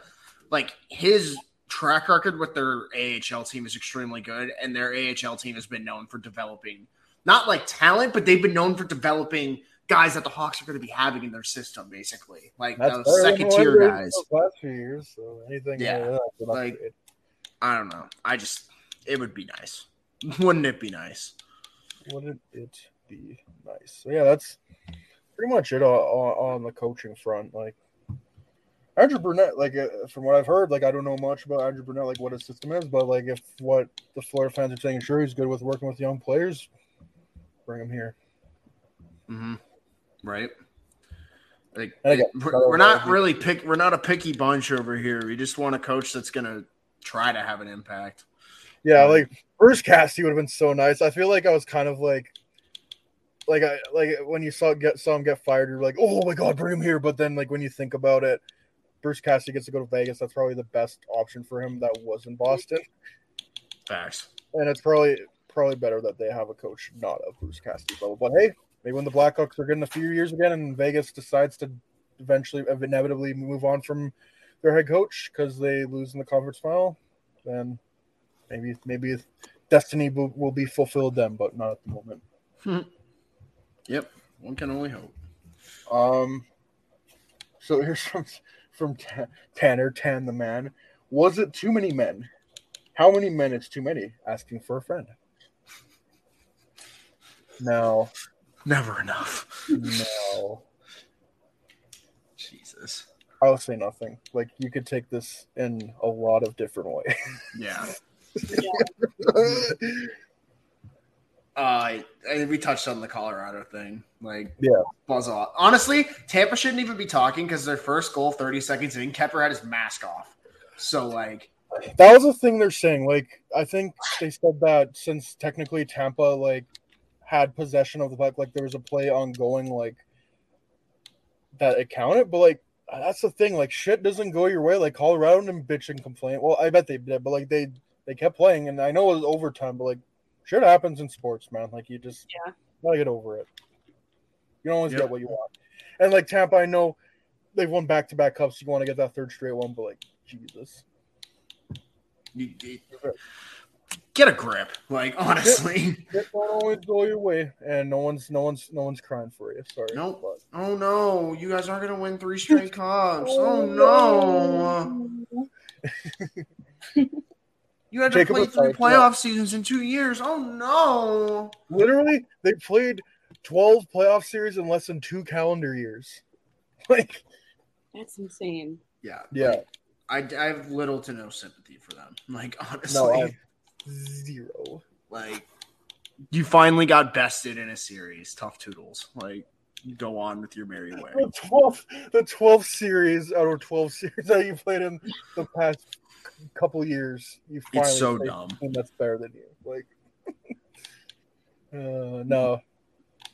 Speaker 2: like his track record with their AHL team is extremely good, and their AHL team has been known for developing not like talent, but they've been known for developing guys that the Hawks are going to be having in their system, basically, like
Speaker 1: That's
Speaker 2: those second tier guys.
Speaker 1: Last few years, so anything.
Speaker 2: Yeah,
Speaker 1: an
Speaker 2: like- I don't know. I just it would be nice, (laughs) wouldn't it be nice?
Speaker 1: Wouldn't it be nice? So yeah, that's pretty much it on, on, on the coaching front. Like Andrew Brunette, like uh, from what I've heard, like I don't know much about Andrew Brunette, like what his system is, but like if what the Florida fans are saying, sure he's good with working with young players, bring him here.
Speaker 2: Mm-hmm. Right. Like we're, we're not really pick. We're not a picky bunch over here. We just want a coach that's gonna try to have an impact.
Speaker 1: Yeah, like Bruce Cassidy would have been so nice. I feel like I was kind of like like I like when you saw get saw him get fired, you're like, oh my god, bring him here. But then like when you think about it, Bruce Cassidy gets to go to Vegas. That's probably the best option for him. That was in Boston,
Speaker 2: Facts.
Speaker 1: and it's probably probably better that they have a coach not of Bruce Cassidy's level. But hey, maybe when the Blackhawks are good in a few years again, and Vegas decides to eventually inevitably move on from their head coach because they lose in the conference final, then maybe maybe destiny will, will be fulfilled then, but not at the moment.
Speaker 2: Yep. One can only hope.
Speaker 1: Um, so here's from from Ta- Tanner Tan the man. Was it too many men? How many men is too many? Asking for a friend. No,
Speaker 2: Never enough.
Speaker 1: no.
Speaker 2: Jesus.
Speaker 1: I'll say nothing. Like you could take this in a lot of different ways.
Speaker 2: Yeah. Uh, we touched on the Colorado thing. Like,
Speaker 1: Yeah.
Speaker 2: buzz off. Honestly, Tampa shouldn't even be talking because their first goal, 30 seconds in, Kuemper had his mask off. So, like,
Speaker 1: that was the thing they're saying. Like I think they said that since technically Tampa like had possession of the puck, like there was a play ongoing, like that it counted. But like that's the thing. Like shit doesn't go your way. Like Colorado didn't bitch and complain. Well, I bet they did, but like they they kept playing, and I know it was overtime, but like shit happens in sports, man. Like you just
Speaker 3: Yeah.
Speaker 1: gotta get over it. You don't always
Speaker 2: Yep.
Speaker 1: get what you want. And like Tampa, I know they've won back to back cups. You want to get that third straight one, but like Jesus.
Speaker 2: you, you- get a grip. Like, honestly.
Speaker 1: It don't always go your way, and no one's no one's no one's crying for you. Sorry.
Speaker 2: Nope.
Speaker 1: but-
Speaker 2: Oh, no. You guys aren't going to win three (laughs) straight cups. Oh, oh no. You had to
Speaker 1: Jacob
Speaker 2: play three
Speaker 1: like,
Speaker 2: playoff seasons in two years. Oh, no.
Speaker 1: Literally, they played twelve playoff series in less than two calendar years. (laughs) Like,
Speaker 3: That's insane.
Speaker 2: Yeah.
Speaker 1: yeah,
Speaker 2: like, I, I have little to no sympathy for them. Like, honestly.
Speaker 1: no, I zero.
Speaker 2: Like you finally got bested in a series. Tough toodles. Like you go on with your merry way.
Speaker 1: The twelve, the twelve series out of twelve series that you played in the past couple years, you finally
Speaker 2: It's so dumb.
Speaker 1: a team that's better than you. Like, (laughs) uh, no.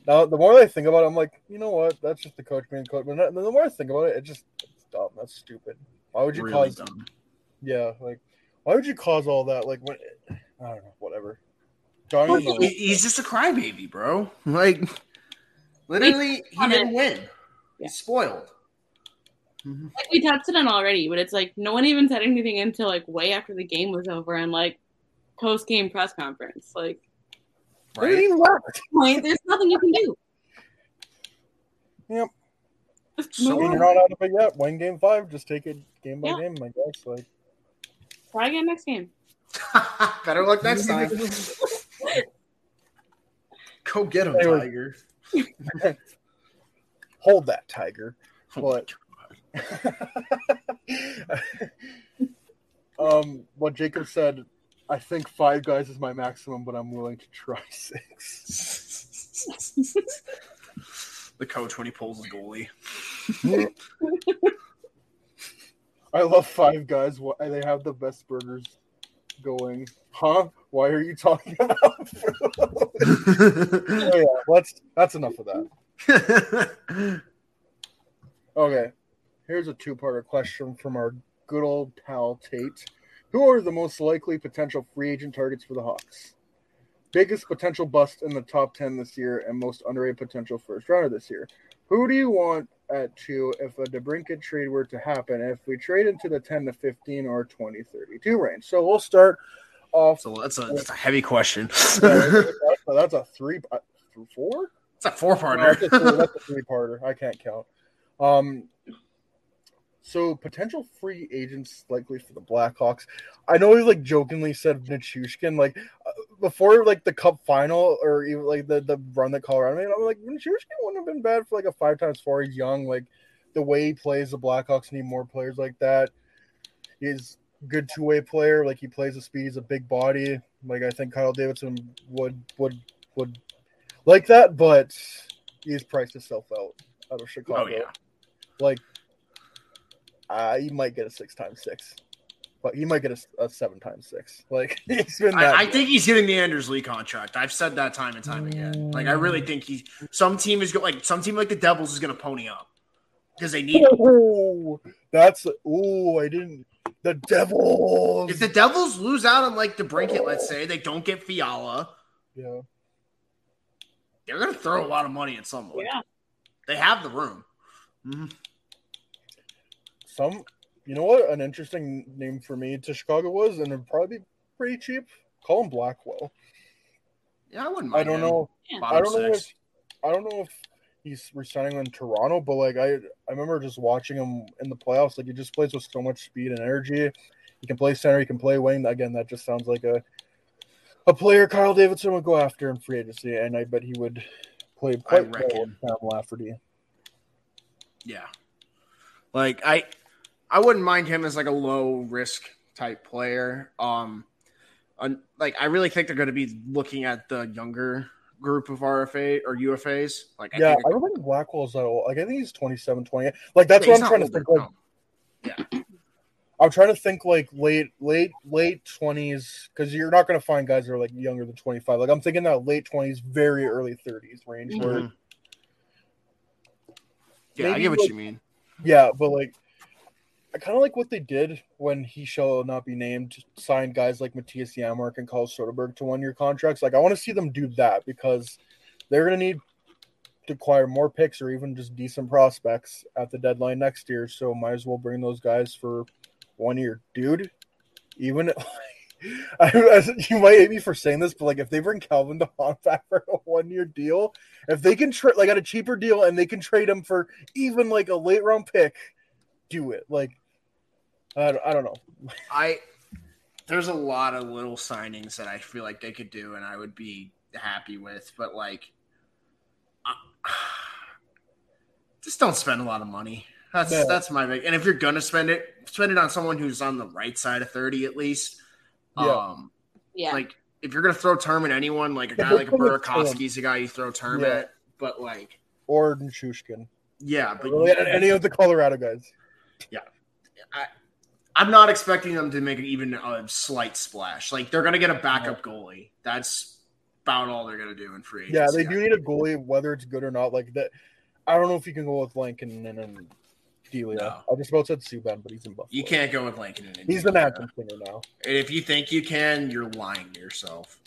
Speaker 1: Now, the more I think about it, I'm like, you know what? That's just the coach being coach. But the more I think about it, it just it's dumb. That's stupid. Why would you
Speaker 2: Really
Speaker 1: cause?
Speaker 2: dumb.
Speaker 1: Yeah, like, why would you cause all that? Like, when I don't know, whatever. Johnny,
Speaker 2: Well, he- he's just a crybaby, bro. Like literally, he didn't win.
Speaker 3: Yeah.
Speaker 2: He's spoiled. Mm-hmm.
Speaker 3: Like we touched it on already, but it's like no one even said anything until like way after the game was over and like post game press conference. Like,
Speaker 1: Right?
Speaker 2: Right?
Speaker 3: point, there's nothing you can do.
Speaker 1: Yep.
Speaker 2: So-
Speaker 3: move
Speaker 1: you're not out of it yet. Win game five. Just take it game by
Speaker 3: Yeah.
Speaker 1: game. I guess. Like,
Speaker 3: Try again next game. (laughs)
Speaker 2: Better luck next time. (laughs) Go get him,
Speaker 1: Anyway.
Speaker 2: Tiger. (laughs)
Speaker 1: hold that tiger.
Speaker 2: Oh
Speaker 1: But um, what Jacob said, I think five guys is my maximum, but I'm willing to try six.
Speaker 2: the coach when he pulls the goalie.
Speaker 1: I love five guys. They have the best burgers going? Huh? Why are you talking about? (laughs) (laughs) oh yeah, let's. That's enough of that. (laughs) Okay, here's a two-parter question from our good old pal Tate. Who are the most likely potential free agent targets for the Hawks? Biggest potential bust in the top 10 this year and most underrated potential first rounder this year. Who do you want at two if a DeBrincat trade were to happen? If we trade into the 10 to 15 or 20 32 range. So we'll start off.
Speaker 2: so that's a that's a heavy question. (laughs)
Speaker 1: that's, a, that's a three, uh, four?
Speaker 2: It's a four
Speaker 1: No, that's a three-
Speaker 2: parter.
Speaker 1: that's a three-parter. I can't count. Um, so potential free agents likely for the Blackhawks. I know he like jokingly said Nichushkin like uh, before like the Cup final or even like the the run that Colorado made. I'm like Nichushkin wouldn't have been bad for like a five times four. He's young. Like the way he plays, the Blackhawks need more players like that. He's good two way player. Like he plays the speed. He's a big body. Like I think Kyle Davidson would would would like that, but he's priced himself out out of Chicago.
Speaker 2: Oh yeah.
Speaker 1: Like, uh, you might get a six times six. but he might get a, a seven times six. Like (laughs) he's been that.
Speaker 2: I, I think he's getting the Anders Lee contract. I've said that time and time again. Like I really think he's some team is go, like some team like the Devils is going to pony up because they need. him.
Speaker 1: Oh, that's oh, I didn't. The Devils.
Speaker 2: If the Devils lose out on like DeBrincat, let's say they don't get Fiala,
Speaker 1: yeah,
Speaker 2: they're going to throw a lot of money at someone.
Speaker 3: Yeah.
Speaker 2: They have the room.
Speaker 1: Some. You know what? An interesting name for me to Chicago was, and it'd probably be pretty cheap. Colin Blackwell.
Speaker 2: Yeah, I wouldn't.
Speaker 1: I don't
Speaker 2: him.
Speaker 1: know.
Speaker 3: Yeah.
Speaker 1: I don't know if. I don't know if he's resigning in Toronto, but like I I remember just watching him in the playoffs. Like he just plays with so much speed and energy. He can play center, he can play wing. Again, that just sounds like a a player Kyle Davidson would go after in free agency, and I bet he would play quite well
Speaker 2: reckon.
Speaker 1: with Sam Lafferty.
Speaker 2: Yeah. Like I I wouldn't mind him as like a low risk type player. Um un- like I really think they're going to be looking at the younger group of RFA or UFAs. Like I
Speaker 1: yeah,
Speaker 2: think
Speaker 1: I don't think Blackwell's that old. Like I think he's 27, 28. Like that's
Speaker 2: Yeah,
Speaker 1: what I'm trying to think.
Speaker 2: older,
Speaker 1: Like
Speaker 2: no.
Speaker 1: I'm trying to think like late, late, late twenties because you're not going to find guys that are like younger than 25. Like I'm thinking that late 20s, very early 30s range. Where
Speaker 2: Mhm. Yeah, I get what
Speaker 1: like-
Speaker 2: you mean.
Speaker 1: yeah, but like I kind of like what they did when he shall not be named signed guys like Mattias Janmark and Carl Soderberg to one year contracts. Like I want to see them do that because they're going to need to acquire more picks or even just decent prospects at the deadline next year. So might as well bring those guys for one year, dude. Even (laughs) I, you might hate me for saying this, but like if they bring Calvin de Haan back for a one year deal, if they can trade like at a cheaper deal and they can trade him for even like a late round pick, do it. Like I, don't- I don't know. (laughs)
Speaker 2: I there's a lot of little signings that I feel like they could do and I would be happy with, but like I, (sighs) just don't spend a lot of money. That's
Speaker 1: Yeah.
Speaker 2: that's my big. And if you're gonna spend it, spend it on someone who's on the right side of thirty at least.
Speaker 1: Yeah.
Speaker 2: Um,
Speaker 3: Yeah.
Speaker 2: like if you're gonna throw term at anyone, like a guy like a
Speaker 1: come with.
Speaker 2: Burakovsky's a guy you throw term
Speaker 1: Yeah.
Speaker 2: at, but like
Speaker 1: Or Shushkin.
Speaker 2: yeah, but
Speaker 1: Really, any of the Colorado guys.
Speaker 2: I'm not expecting them to make an even a slight splash. Like they're gonna get a backup goalie. That's about all they're gonna do in free agency.
Speaker 1: Yeah, they do need a goalie, whether it's good or not. Like that, I don't know if you can go with Lankin and, and Delia.
Speaker 2: No.
Speaker 1: I just about said Subban, but he's in Buffalo.
Speaker 2: You can't go with Lincoln. And
Speaker 1: He's the
Speaker 2: Indiana.
Speaker 1: Nathan singer now.
Speaker 2: And if you think you can, you're lying to yourself.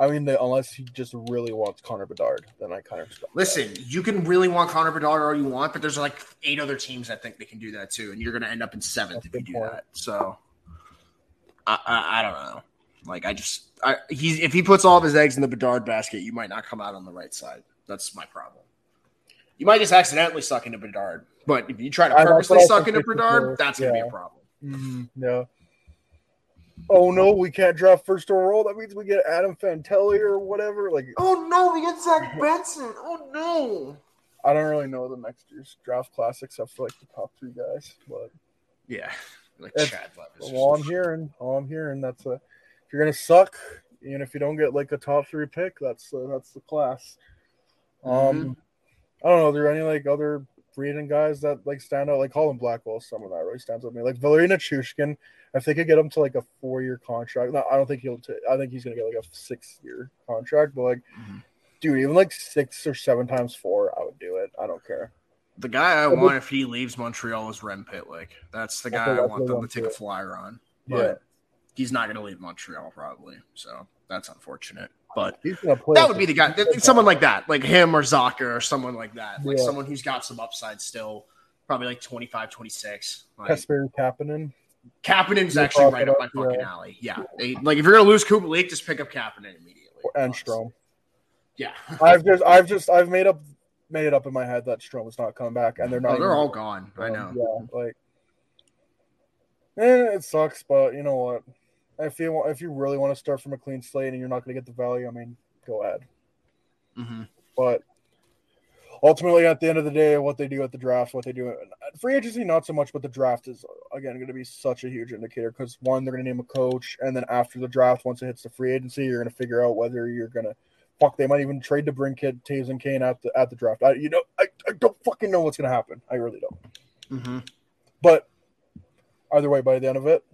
Speaker 1: I mean, unless he just really wants Connor Bedard, then I kind of respect that.
Speaker 2: Listen, you can really want Connor Bedard all you want, but there's like eight other teams that think they can do that too, and you're going to end up in seventh
Speaker 1: That's
Speaker 2: if you do
Speaker 1: point.
Speaker 2: that. So, I, I I don't know. Like I just I he's if he puts all of his eggs in the Bedard basket, you might not come out on the right side. That's my problem. You might just accidentally suck into Bedard, but if you try to purposely suck into Bedard, that's going to be a problem.
Speaker 1: Mhm, yeah. Oh no, we can't draft first overall. That means we get Adam Fantilli or whatever. Like,
Speaker 2: Oh no, we get Zach Benson. Oh no.
Speaker 1: I don't really know the next year's draft class except for like the top three guys. But
Speaker 2: Yeah, like
Speaker 1: That's-
Speaker 2: Chad Levis. or
Speaker 1: all I'm
Speaker 2: some
Speaker 1: hearing, all I'm hearing, that's a if you're gonna suck, and if you don't get like a top three pick, that's uh, that's the class. Um, I don't know. Are there any like other free agent guys that like stand out? Like Colin Blackwell, someone that really stands out to me. Like Valeri Nichushkin, if they could get him to like a four year contract, no, I don't think he'll. T- I think he's gonna get like a six year contract. But like,
Speaker 2: Mhm.
Speaker 1: dude, even like six or seven times four, I would do it. I don't care.
Speaker 2: The guy I want if he leaves Montreal is Rem Pitlick. That's the guy
Speaker 1: what-
Speaker 2: I want them to take a flyer on.
Speaker 1: Yeah.
Speaker 2: But he's not going to leave Montreal probably. So that's unfortunate. But
Speaker 1: gonna
Speaker 2: that would be the guy, someone like that, like him or Zucker or someone like that. Like
Speaker 1: Yeah.
Speaker 2: someone who's got some upside still, probably like 25, 26. Like,
Speaker 1: Kasperi Kapanen.
Speaker 2: Kapanen's
Speaker 1: You
Speaker 2: actually right up my fucking
Speaker 1: yeah.
Speaker 2: alley. Yeah. They, like if you're going to lose Kubalik, just pick up Kapanen immediately.
Speaker 1: and Strome.
Speaker 2: Yeah. (laughs)
Speaker 1: I've just, I've just, I've made up, made it up in my head that Strome is not coming back, and they're not.
Speaker 2: Oh, they're all gone. I know.
Speaker 1: Yeah, like, eh, it sucks, but you know what? If you want, if you really want to start from a clean slate and you're not going to get the value, I mean, go ahead.
Speaker 2: hmm
Speaker 1: But ultimately, at the end of the day, what they do at the draft, what they do free agency, not so much, but the draft is again going to be such a huge indicator because one, they're going to name a coach, and then after the draft, once it hits the free agency, you're going to figure out whether you're going to. Fuck, they might even trade to bring Kid Toews and Kane at the at the draft. I, you know, I, I don't fucking know what's going to happen. I really don't.
Speaker 2: hmm
Speaker 1: But either way, by the end of it,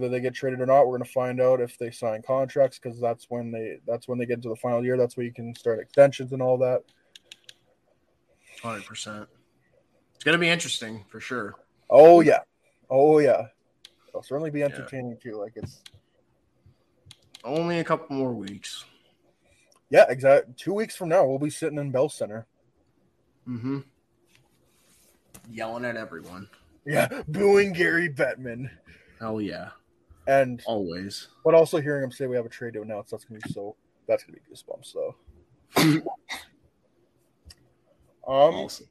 Speaker 1: whether they get traded or not. We're going to find out if they sign contracts because that's when they that's when they get into the final year. That's where you can start extensions and all that.
Speaker 2: Hundred percent. It's gonna be interesting for sure.
Speaker 1: Oh yeah, oh yeah. It'll certainly be entertaining too. Like it's
Speaker 2: Only a couple more weeks.
Speaker 1: yeah, exactly. Two weeks from now, we'll be sitting in Bell Center.
Speaker 2: Mm-hmm. Yelling at everyone.
Speaker 1: Yeah, booing Gary Bettman,
Speaker 2: Hell yeah.
Speaker 1: And
Speaker 2: Always.
Speaker 1: but also hearing him say we have a trade to announce. That's gonna be so. That's gonna be goosebumps though. (laughs) um,
Speaker 2: Awesome.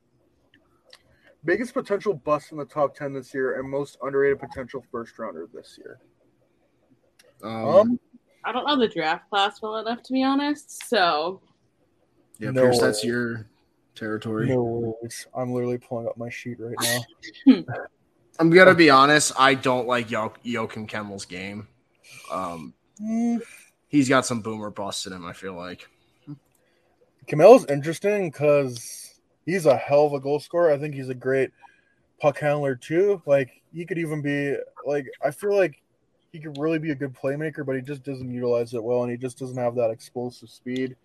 Speaker 1: biggest potential bust in the top ten this year, and most underrated potential first rounder this year.
Speaker 2: Um,
Speaker 1: Um,
Speaker 3: I don't know the draft class well enough to be honest. So
Speaker 2: yeah,
Speaker 1: no
Speaker 2: Pierce, that's your territory.
Speaker 1: No worries. I'm literally pulling up my sheet right now. (laughs)
Speaker 2: I'm gonna be honest. I don't like Yo- Joakim Kemell's game. Um,
Speaker 1: Mm,
Speaker 2: he's got some boomer bust in him. I feel like.
Speaker 1: Kemell's interesting because he's a hell of a goal scorer. I think he's a great puck handler too. Like he could even be like I feel like he could really be a good playmaker, but he just doesn't utilize it well, and he just doesn't have that explosive speed.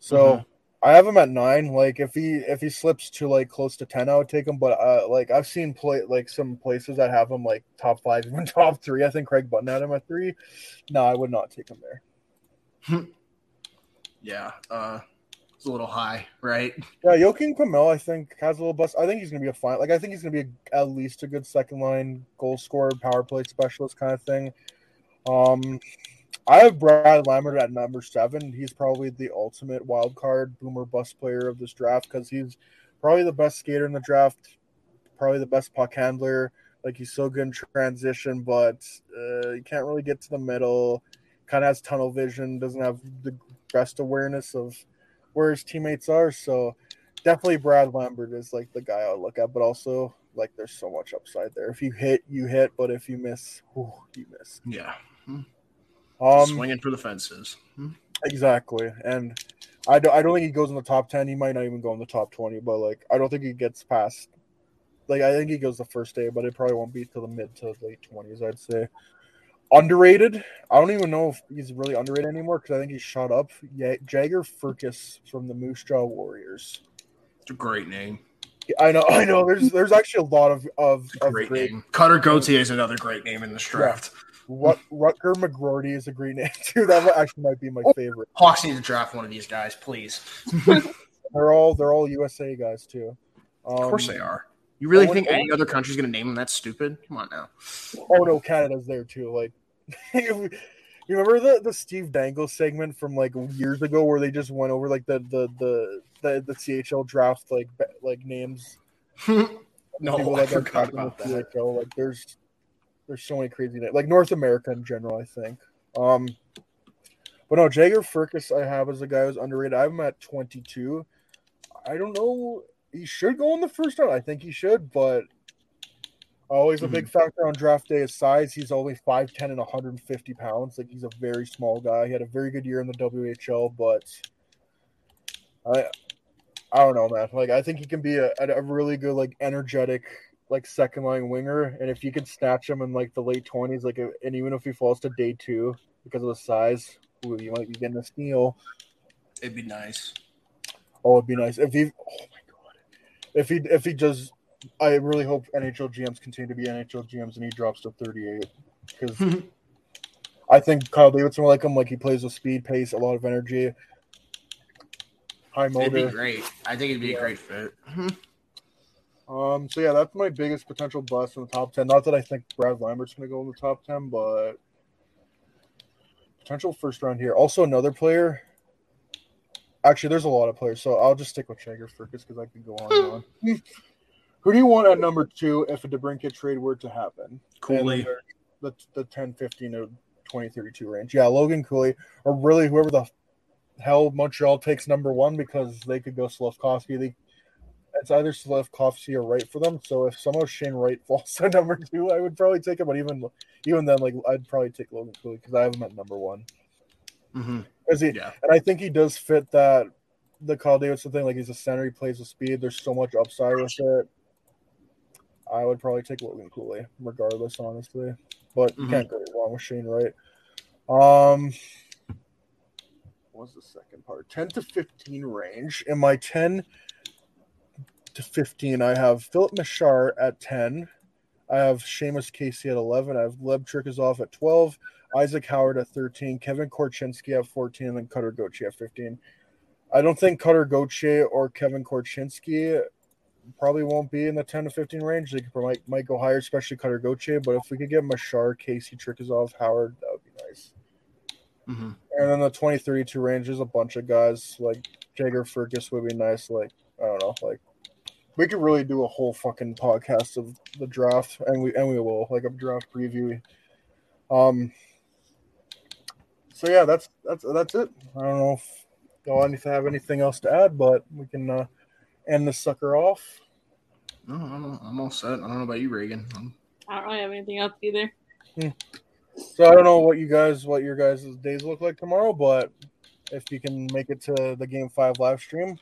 Speaker 1: So
Speaker 2: Mhm.
Speaker 1: I have him at nine. Like if he if he slips to like close to ten, I would take him. But uh, like I've seen play like some places that have him like top five, (laughs) even top three. I think Craig Button had him at three. No, I would not take him there. (laughs)
Speaker 2: Yeah. Uh, it's a little high, right? (laughs)
Speaker 1: Yeah, Joakim Kemell, I think, has a little bust. I think he's going to be a fine. Like, I think he's going to be a, at least a good second line goal scorer, power play specialist kind of thing. Um, I have Brad Lambert at number seven. He's probably the ultimate wild card boomer bust player of this draft because he's probably the best skater in the draft, probably the best puck handler. Like he's so good in transition, but uh, he can't really get to the middle. Kind of has tunnel vision. Doesn't have the best awareness of where his teammates are. So definitely Brad Lambert is like the guy I would look at, but also like there's so much upside there. If you hit, you hit, but if you miss, whew, you miss.
Speaker 2: Yeah.
Speaker 1: Um,
Speaker 2: Swinging for the fences.
Speaker 1: exactly, and I don't, I don't think he goes in the top ten. He might not even go in the top twenty, but like I don't think he gets past. Like I think he goes the first day, but it probably won't be till the mid to late twenties. I'd say underrated. I don't even know if he's really underrated anymore because I think he's shot up. Yeah, Jagger Firkus from the Moose Jaw Warriors.
Speaker 2: It's a great name.
Speaker 1: I know, I know. There's there's actually a lot of of, of
Speaker 2: Great,
Speaker 1: great.
Speaker 2: name. Cutter Gauthier is another great name in this draft.
Speaker 1: Rut, Rutger McGroarty is a great name too. That actually might be my favorite.
Speaker 2: Hawks need to draft one of these guys, please. (laughs)
Speaker 1: They're all they're all USA guys too. Um,
Speaker 2: Of course they are. You really think any other country's going to name them that stupid? Come on now.
Speaker 1: Oh no, Canada's there too. Like, (laughs) you remember the the Steve Dangle segment from like years ago where they just went over like the the the the, the CHL draft like like names. (laughs)
Speaker 2: No, I forgot about
Speaker 1: the
Speaker 2: that.
Speaker 1: CHL. Like, there's there's so many crazy names. Like North America in general, I think. Um, but no, Jagger Firkus I have as a guy who's underrated. I have him at 22. I don't know. He should go in the first round. I think he should, but always a
Speaker 2: Mm-hmm.
Speaker 1: big factor on draft day is size. He's only 5'10 and 150 pounds. Like he's a very small guy. He had a very good year in the WHL, but I I don't know, man. Like I think he can be a, a really good, like energetic, like second line winger. And if you could snatch him in like the late twenties, like and even if he falls to day two because of the size, ooh, you might be getting a steal.
Speaker 2: It'd be nice.
Speaker 1: Oh, it'd be nice if he. Oh my god, if he if he does, I really hope NHL GMs continue to be NHL GMs and he drops to thirty eight because (laughs) I think Kyle Davidson will like him. Like he plays with speed, pace, a lot of energy, high motor.
Speaker 2: It'd be great. I think it'd be a great fit. (laughs)
Speaker 1: Um, so yeah, that's my biggest potential bust in the top ten. Not that I think Brad Lambert's going to go in the top ten, but potential first round here. Also, another player. Actually, there's a lot of players, so I'll just stick with Jagger Firkus because I could go on and on. (laughs) Who do you want at number two if a DeBrincat trade were to happen?
Speaker 2: Cooley.
Speaker 1: The, the 10, 15 to 20, 32 range. Yeah, Logan Cooley, or really whoever the hell Montreal takes number one because they could go Slavkovsky. They it's either Slavkovsky or Wright for them. So if somehow Shane Wright (laughs) falls to number two, I would probably take him. But even even then, like I'd probably take Logan Cooley because I have him at number one.
Speaker 2: Mm-hmm.
Speaker 1: He
Speaker 2: Yeah.
Speaker 1: and I think he does fit that the Kyle Davidson thing. Like he's a center, he plays with speed. There's so much upside with it. I would probably take Logan Cooley, regardless. Honestly, but you
Speaker 2: Mhm.
Speaker 1: can't go wrong with Shane Wright. Um, what was the second part? 10 to 15 range. In my 10 to 15, I have Filip Mesar at 10. I have Seamus Casey at 11. I have Leb Trikazov at 12. Isaac Howard at 13. Kevin Korchinski at 14. And then Cutter Gauthier at 15. I don't think Cutter Gauthier or Kevin Korchinski probably won't be in the 10 to 15 range. They could, might, might go higher, especially Cutter Gauthier. But if we could get Mashar, Casey, Trikazov, Howard, that would be nice.
Speaker 2: hmm
Speaker 1: And then the 2032 range is a bunch of guys like Jagger Firkus would be nice. Like, I don't know, like we could really do a whole fucking podcast of the draft, and we and we will like a draft preview. Um. So yeah, that's that's that's it. I don't know if y'all anything have anything else to add, but we can uh, end this sucker off.
Speaker 2: No, I'm, I'm all set. I don't know about you, Reagan. I'm-
Speaker 3: I don't really have anything else either.
Speaker 1: So I don't know what you guys, what your guys' days look like tomorrow, but if you can make it to the Game Five live stream,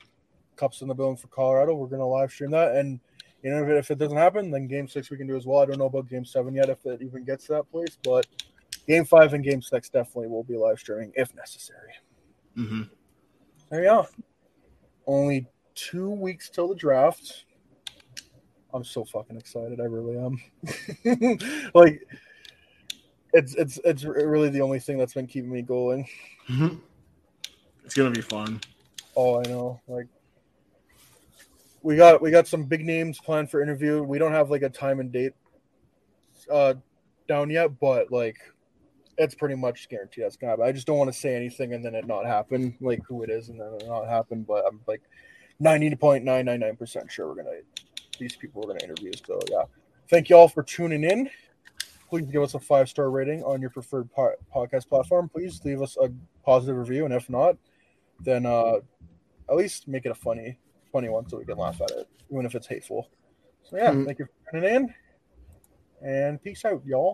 Speaker 1: Cups in the building for Colorado, we're gonna live stream that. And you know, if it, if it doesn't happen, then Game Six we can do as well. I don't know about Game Seven yet, if it even gets to that place, but Game Five and Game Six definitely will be live streaming if necessary.
Speaker 2: Mhm.
Speaker 1: There you go. Only two weeks till the draft. I'm so fucking excited. I really am. (laughs) like, it's it's it's really the only thing that's been keeping me going.
Speaker 2: Mhm. It's gonna be fun.
Speaker 1: Oh, I know. Like, we got we got some big names planned for interview. We don't have like a time and date uh down yet, but like, it's pretty much guaranteed that's gonna happen. I just don't want to say anything and then it not happen, like who it is, and then it not happen. But I'm like ninety point nine nine nine percent sure we're gonna these people we're gonna interview. So yeah, thank you all for tuning in. Please give us a five star rating on your preferred po- podcast platform. Please leave us a positive review, and if not, then uh, at least make it a funny, funny one so we can laugh at it, even if it's hateful. So yeah,
Speaker 2: Mhm.
Speaker 1: thank you for tuning in, and peace out, y'all.